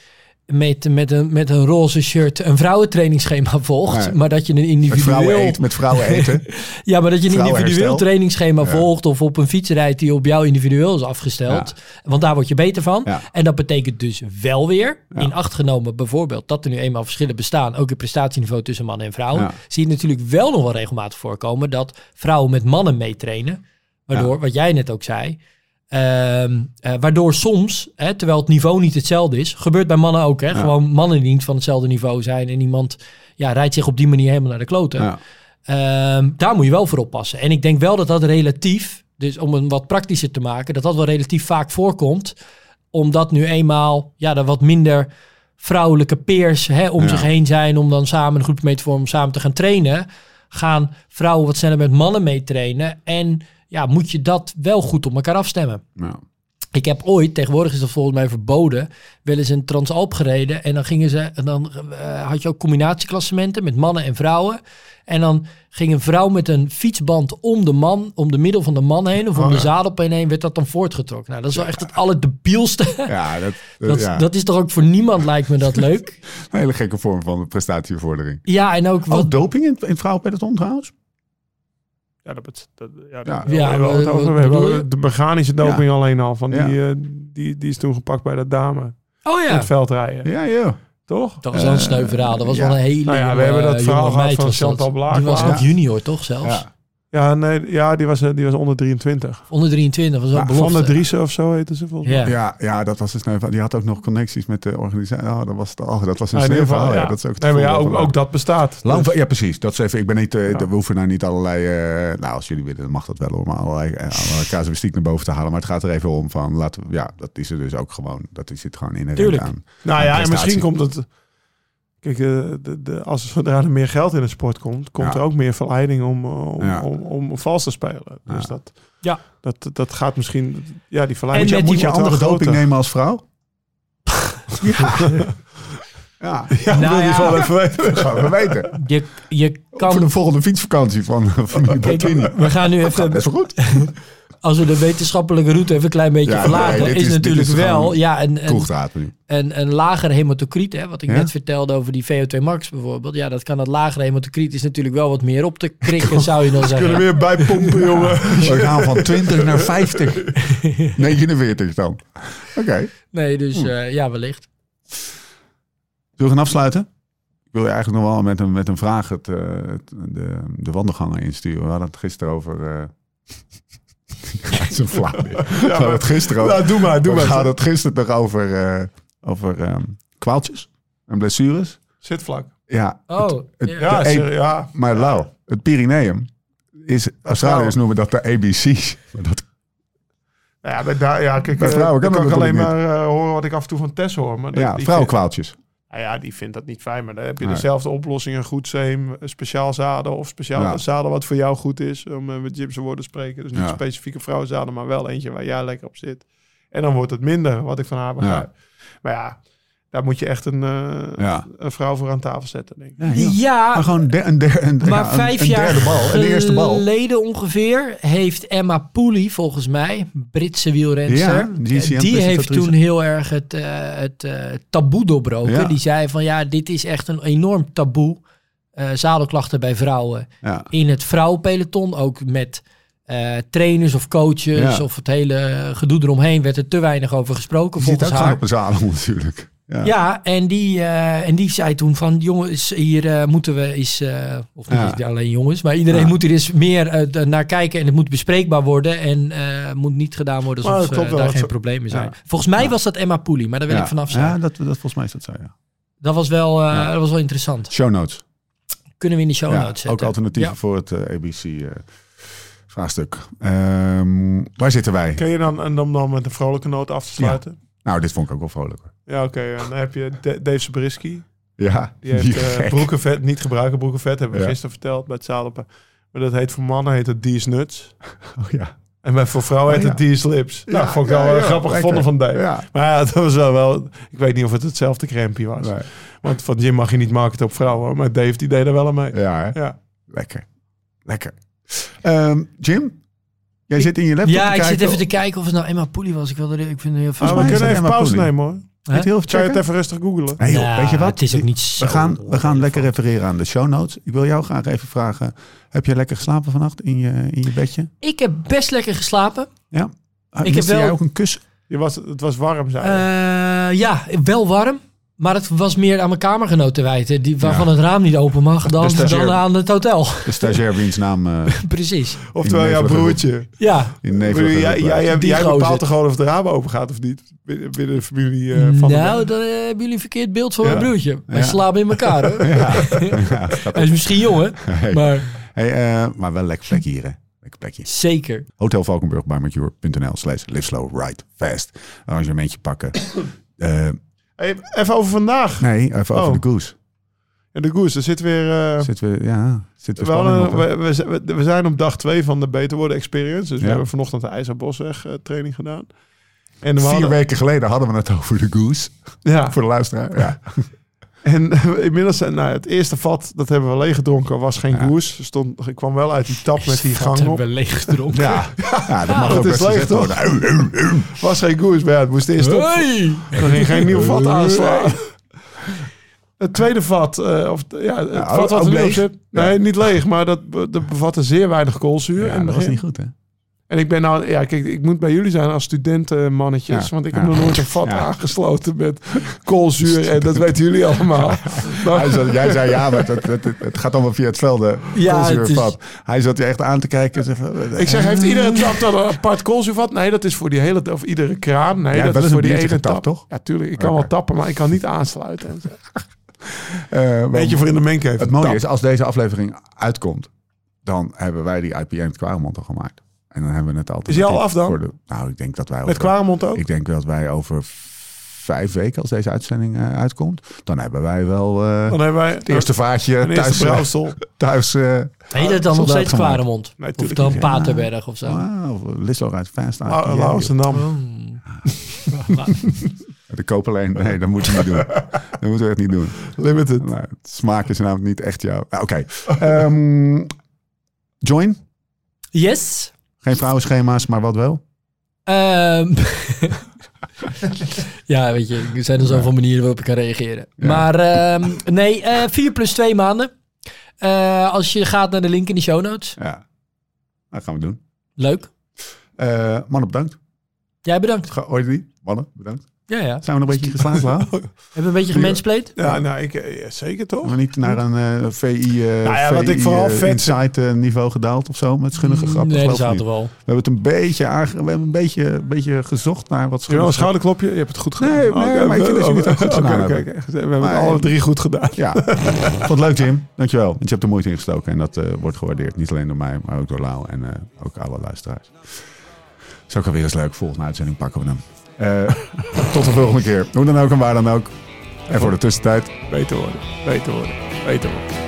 met, met, een, met een roze shirt een vrouwentrainingsschema volgt. Maar dat je een Met vrouwen individueel... met vrouwen eten. Ja, maar dat je een individueel trainingsschema Ja. volgt of op een fiets rijdt die op jou individueel is afgesteld. Want daar word je beter van. En dat betekent dus wel weer, in acht genomen bijvoorbeeld, dat er nu eenmaal verschillen bestaan, ook in prestatieniveau tussen mannen en vrouwen, zie je natuurlijk wel nog wel regelmatig voorkomen dat vrouwen met mannen meetrainen. Waardoor, wat jij net ook zei, eh, waardoor soms, hè, terwijl het niveau niet hetzelfde is, gebeurt bij mannen ook. Hè, Ja. Gewoon mannen die niet van hetzelfde niveau zijn en iemand ja, rijdt zich op die manier helemaal naar de kloten. Ja. Ehm, daar moet je wel voor oppassen. En ik denk wel dat dat relatief, dus om een wat praktischer te maken, dat dat wel relatief vaak voorkomt. Omdat nu eenmaal ja, er wat minder vrouwelijke peers hè, om Ja. zich heen zijn om dan samen een groep mee te vormen om samen te gaan trainen. Gaan vrouwen wat sneller met mannen mee trainen. En ja, moet je dat wel goed op elkaar afstemmen. Ja. Ik heb ooit, tegenwoordig is dat volgens mij verboden, wel eens een Transalp gereden. En dan gingen ze, en dan eh, had je ook combinatieklassementen met mannen en vrouwen. En dan ging een vrouw met een fietsband om de man, om de middel van de man heen, of om Oh, de ja. zadelpen heen, werd dat dan voortgetrokken. Nou, dat is wel echt het allerdebielste. Ja, dat, dat, Dat, ja. dat is toch ook voor niemand lijkt me dat leuk. een hele gekke vorm van prestatiebevordering. Ja, en ook wat. doping in, in het vrouwenpeloton trouwens? Ja, dat, dat, dat- ja, we Ja, hebben over. We de mechanische doping alleen al. Van Ja. die, eh, die, die is toen gepakt bij dat dame. Oh in ja, Het veldrijden. Ja, ja. Toch? dat was wel een Eh, sneu verhaal. Dat was ja. wel een hele Nou ja, we jonge- hebben dat jonge verhaal gehad van. Chantal Blaak. Die was Ja. nog junior toch zelfs? Ja. Nee, ja die, was, eh, die was onder 23. Onder 23 was wel Ja, belofte. van de Driessen of zo heette ze volgens mij. Ja. Ja, ja, dat was dus nou, die had ook nog connecties met de organisatie. Oh, dat was, het, oh, dat was een Ja, geval, Ja, ja. dat is ook het nee, maar ja, ook, ook dat bestaat. Lang, Dus- ja, precies. Dat is even, ik ben niet, eh, Ja. We hoeven nou niet allerlei. eh, nou, als jullie willen, dan mag dat wel om allerlei, allerlei casuïstiek naar boven te halen. Maar het gaat er even om van. Laten we, ja, dat is er dus ook gewoon. Dat is het gewoon in Tuurlijk. aan. Nou ja, en misschien komt het... Kijk, eh, de, de, als er zodra er meer geld in de sport komt, komt Ja. er ook meer verleiding om, eh, om, Ja. om, om, vals te spelen. Dus Ja. dat, Ja. dat, dat gaat misschien... Ja, die verleiding En Moet je wel andere doping groter. nemen als vrouw? ja. Ja, Nou wil je ja. gewoon even weten. Dat gaan we weten. Je, je Voor de kan... volgende fietsvakantie van, van Bertini. we gaan nu even... best wel goed. Als we de wetenschappelijke route even een klein beetje Ja, verlagen... nee, dit is, natuurlijk is wel... Ja, een, nu. een, een lager hematocriet, hè, wat ik Ja? net vertelde over die VO2 max bijvoorbeeld. Ja, dat kan dat lagere hematocriet is natuurlijk wel wat meer op te krikken, zou je dan Kunnen zeggen. weer bijpompen, jongen. We gaan van 20 naar 50. 49 dan. Oké. Nee, dus eh, ja, wellicht. Zullen we gaan afsluiten? Ik wil je eigenlijk nog wel met een, met een vraag het, eh, het- de, de wandelgangen insturen. We hadden het gisteren over... eh Het is een flauw. We hadden het gisteren over... Nou, doe maar, doe we maar. hadden het gisteren nog over, eh, over ehm, kwaaltjes en blessures. Zit vlak. Ja, Oh, het- ja. Ja, De ja. maar Lau, het Pyreneeum is... Australiërs noemen dat de ABC's. Maar dat, Ja, daar, ja, kijk, eh, vrouwen kan dat ik alleen maar eh, horen wat ik af en toe van Tess hoor. Maar dat- ja, vrouwenkwaaltjes. Nou ja, die vindt dat niet fijn. Maar dan heb je Nee. dezelfde oplossing. Een goed zeem, een speciaal zadel of speciaal Ja. zadel wat voor jou goed is. Om eh, met Jim's woorden te spreken. Dus niet Ja. specifieke vrouwenzadel, maar wel eentje waar jij lekker op zit. En dan wordt het minder, wat ik van haar begrijp. Maar ja, daar moet je echt een, eh, Ja. een vrouw voor aan tafel zetten, denk ik. Ja, Maar gewoon de, een, der, een, maar ja, een- vijf een jaar derde bal. Een eerste bal. geleden ongeveer heeft Emma Pooley, volgens mij, Britse wielrenster, Ja, GCM die heeft toen heel erg het, eh, het eh, taboe doorbroken. Ja. Die zei van ja, dit is echt een enorm taboe. eh, zadelklachten bij vrouwen Ja. in het vrouwenpeloton, ook met eh, trainers of coaches Ja. of het hele gedoe eromheen werd er te weinig over gesproken Je zit volgens ook gewoon haar. op een zadel natuurlijk. Ja. Ja, en die, eh, en die zei toen van jongens, hier eh, moeten we eens, eh, of niet Ja. alleen jongens, maar iedereen Ja. moet er eens meer naar kijken en het moet bespreekbaar worden en eh, moet niet gedaan worden alsof wel, daar geen zo- problemen zijn. Ja. Volgens mij Ja. was dat Emma Pooley, maar daar wil ja. ik vanaf zijn. Ja, dat, dat volgens mij is dat zo, ja. Dat was wel, eh, Ja. dat was wel interessant. Show notes. Kunnen we in de show ja, notes zetten. ook alternatieven Ja. voor het eh, ABC-vraagstuk. Ehm, waar zitten wij? Kun je dan, en dan, dan met een vrolijke noot af te sluiten? Nou, dit vond ik ook wel vrolijk. Ja, oké. en dan heb je Da- Dave Sabrisky. Ja, Die heeft eh broekenvet, niet gebruiken broekenvet, hebben we Ja. gisteren verteld bij het zadelpen. Maar dat heet voor mannen heet het D's Nuts. Oh, ja. En bij voor vrouwen Oh, heet het ja. D's Lips. Ja, nou, vond ik ja, wel eh, ja, grappig gevonden van Dave. Ja. Maar ja, dat was wel wel... Ik weet niet of het hetzelfde krempje was. Nee. Want van Jim mag je niet marketen op vrouwen. Maar Dave die deed er wel aan mee. Ja, hè? Ja. lekker. Lekker. Ehm, Jim, jij zit in je laptop Ja, te ik zit even te kijken of het nou Emma Pooley was. Ik wilde, ik vind het heel veel. Mij we kunnen even pauze nemen hoor. Het heel Zou je het even rustig googelen? Nee, joh, Ja, weet je wat? Het is ook niet zo. We gaan, we gaan lekker refereren aan de show notes. Ik wil jou graag even vragen. Heb je lekker geslapen vannacht in je, in je bedje? Ik heb best lekker geslapen. Ja. Ah, heb wel- jij ook een kus? Je was, het was warm, zei je. Eh, ja, wel warm. Maar het was meer aan mijn kamergenoot te wijten. Die, waarvan Ja. het raam niet open mag. Dan, dan aan het hotel. De stagiair wiens naam eh, Precies. Oftewel jouw broertje. Ja. in jij, bepaalt toch gewoon of het raam open gaat of niet? Binnen, binnen de familie eh, van nou, dan hebben jullie een verkeerd beeld van Ja. mijn broertje. Wij Ja. slapen in elkaar hoor. Hij is misschien jong hè. Hey. Maar Hey, eh, maar wel lekker plekje hier, hè? Lekker plekje. zeker. Hotel Valkenburg bij slash live slow, ride fast. Arrangementje pakken. Eh, Hey, even over vandaag. nee, even over Oh. de goose. En de Goose, er zit weer... eh, Zitten we, ja, zitten we we, zijn op dag twee van de Beter Worden Experience. Dus we hebben vanochtend de IJzerbosweg eh, training gedaan. En Vier hadden- weken geleden hadden we het over de goose. Ja, Voor de luisteraar. Ja. En inmiddels, zijn- nou, het eerste vat, dat hebben we leeg gedronken, was geen Ja. goose. Stond, ik kwam wel uit die tap met die gang hebben op. we leeg gedronken. Ja. ja, dat mag dat ook is best leeg, toch? Was geen goose, maar ja, het moest eerst op. Hey! Er ging geen nieuw vat aanslaan. Het tweede vat, eh, of ja, het Ja, vat wat ook er nu op leeg? zit. Nee, niet leeg, maar dat, dat bevatte zeer weinig koolzuur. Het dat was niet goed, hè? En ik ben nou, ja, kijk, ik moet bij jullie zijn als studentenmannetjes. Ja, want ik ja. heb nog nooit een vat Ja. aangesloten met koolzuur. En dat weten jullie allemaal. Hij zat- jij zei ja, maar het, het, gaat allemaal via hetzelfde Ja, het is-. Hij zat je echt aan te kijken. van, ik zeg, heeft iedere trap dan een apart koolzuurvat? Nee, dat is voor die hele, of iedere kraan. Nee, dat is voor die ene tap. toch? Ja, tuurlijk. Ik kan wel tappen, maar ik kan niet aansluiten. En zo. eh, Weet je voor in de mencave. Het mooie Tap. is, als deze aflevering uitkomt, dan hebben wij die IPA met Kwaremond al gemaakt. En dan hebben we het altijd. Is die al af dan? Voor de, nou, ik denk dat wij Met Kwaremond ook? Ik denk dat wij over vijf weken, als deze uitzending eh, uitkomt, dan hebben wij wel eh, Dan hebben wij het eerste vaartje een thuis. eerste eh, brouwsel. thuis eh, Heet het dan nog steeds. Kwaremond? Nee, of dan. Paterberg of zo? ah, of Lissel uit IPA. Lauwersdam. Oh. De koop alleen. Nee, dat moeten we niet doen. Dat moeten we echt niet doen. Limited. Nou, smaak is namelijk niet echt jouw. Nou, Oké. Ehm, join. Yes. Geen vrouwenschema's, maar wat wel? Ehm, ja, weet je, er zijn er zoveel manieren waarop ik kan reageren. Ja. Maar ehm, nee, eh 4 plus 2 maanden. Eh, als je gaat naar de link in de show notes. Ja. Dat gaan we doen. Leuk. Eh, mannen, bedankt. Jij bedankt. Je die? Mannen, bedankt. Ja, ja. Zijn we nog een beetje geslaagd? Hebben we een beetje gemansplayed? Ja, nou, ik, eh, ja, zeker toch? Hebben we niet naar een eh, VI, eh Nou ja, wat ik VI, vooral vet- Insight eh, niveau gedaald of zo? Met schunnige grappen? Nee, dat zaten wel. We hebben het een beetje, aange- we hebben een beetje, een beetje gezocht naar wat Heb je wel schunnige een schouderklopje? Je hebt het goed gedaan. Nee, nee, maar ik vind dat jullie het ook goed Oké, gedaan oké, hebben. oké. We hebben Maar- het alle drie goed gedaan. Ja, vond het leuk Jim. Dankjewel. Want je hebt er moeite in gestoken en dat eh, wordt gewaardeerd. Niet alleen door mij, maar ook door Lau en eh, ook alle luisteraars. Is ook alweer eens leuk. Volgende uitzending pakken we hem. Eh, tot de volgende keer. Hoe dan ook en waar dan ook. En voor de tussentijd. Beter worden, beter worden, beter worden.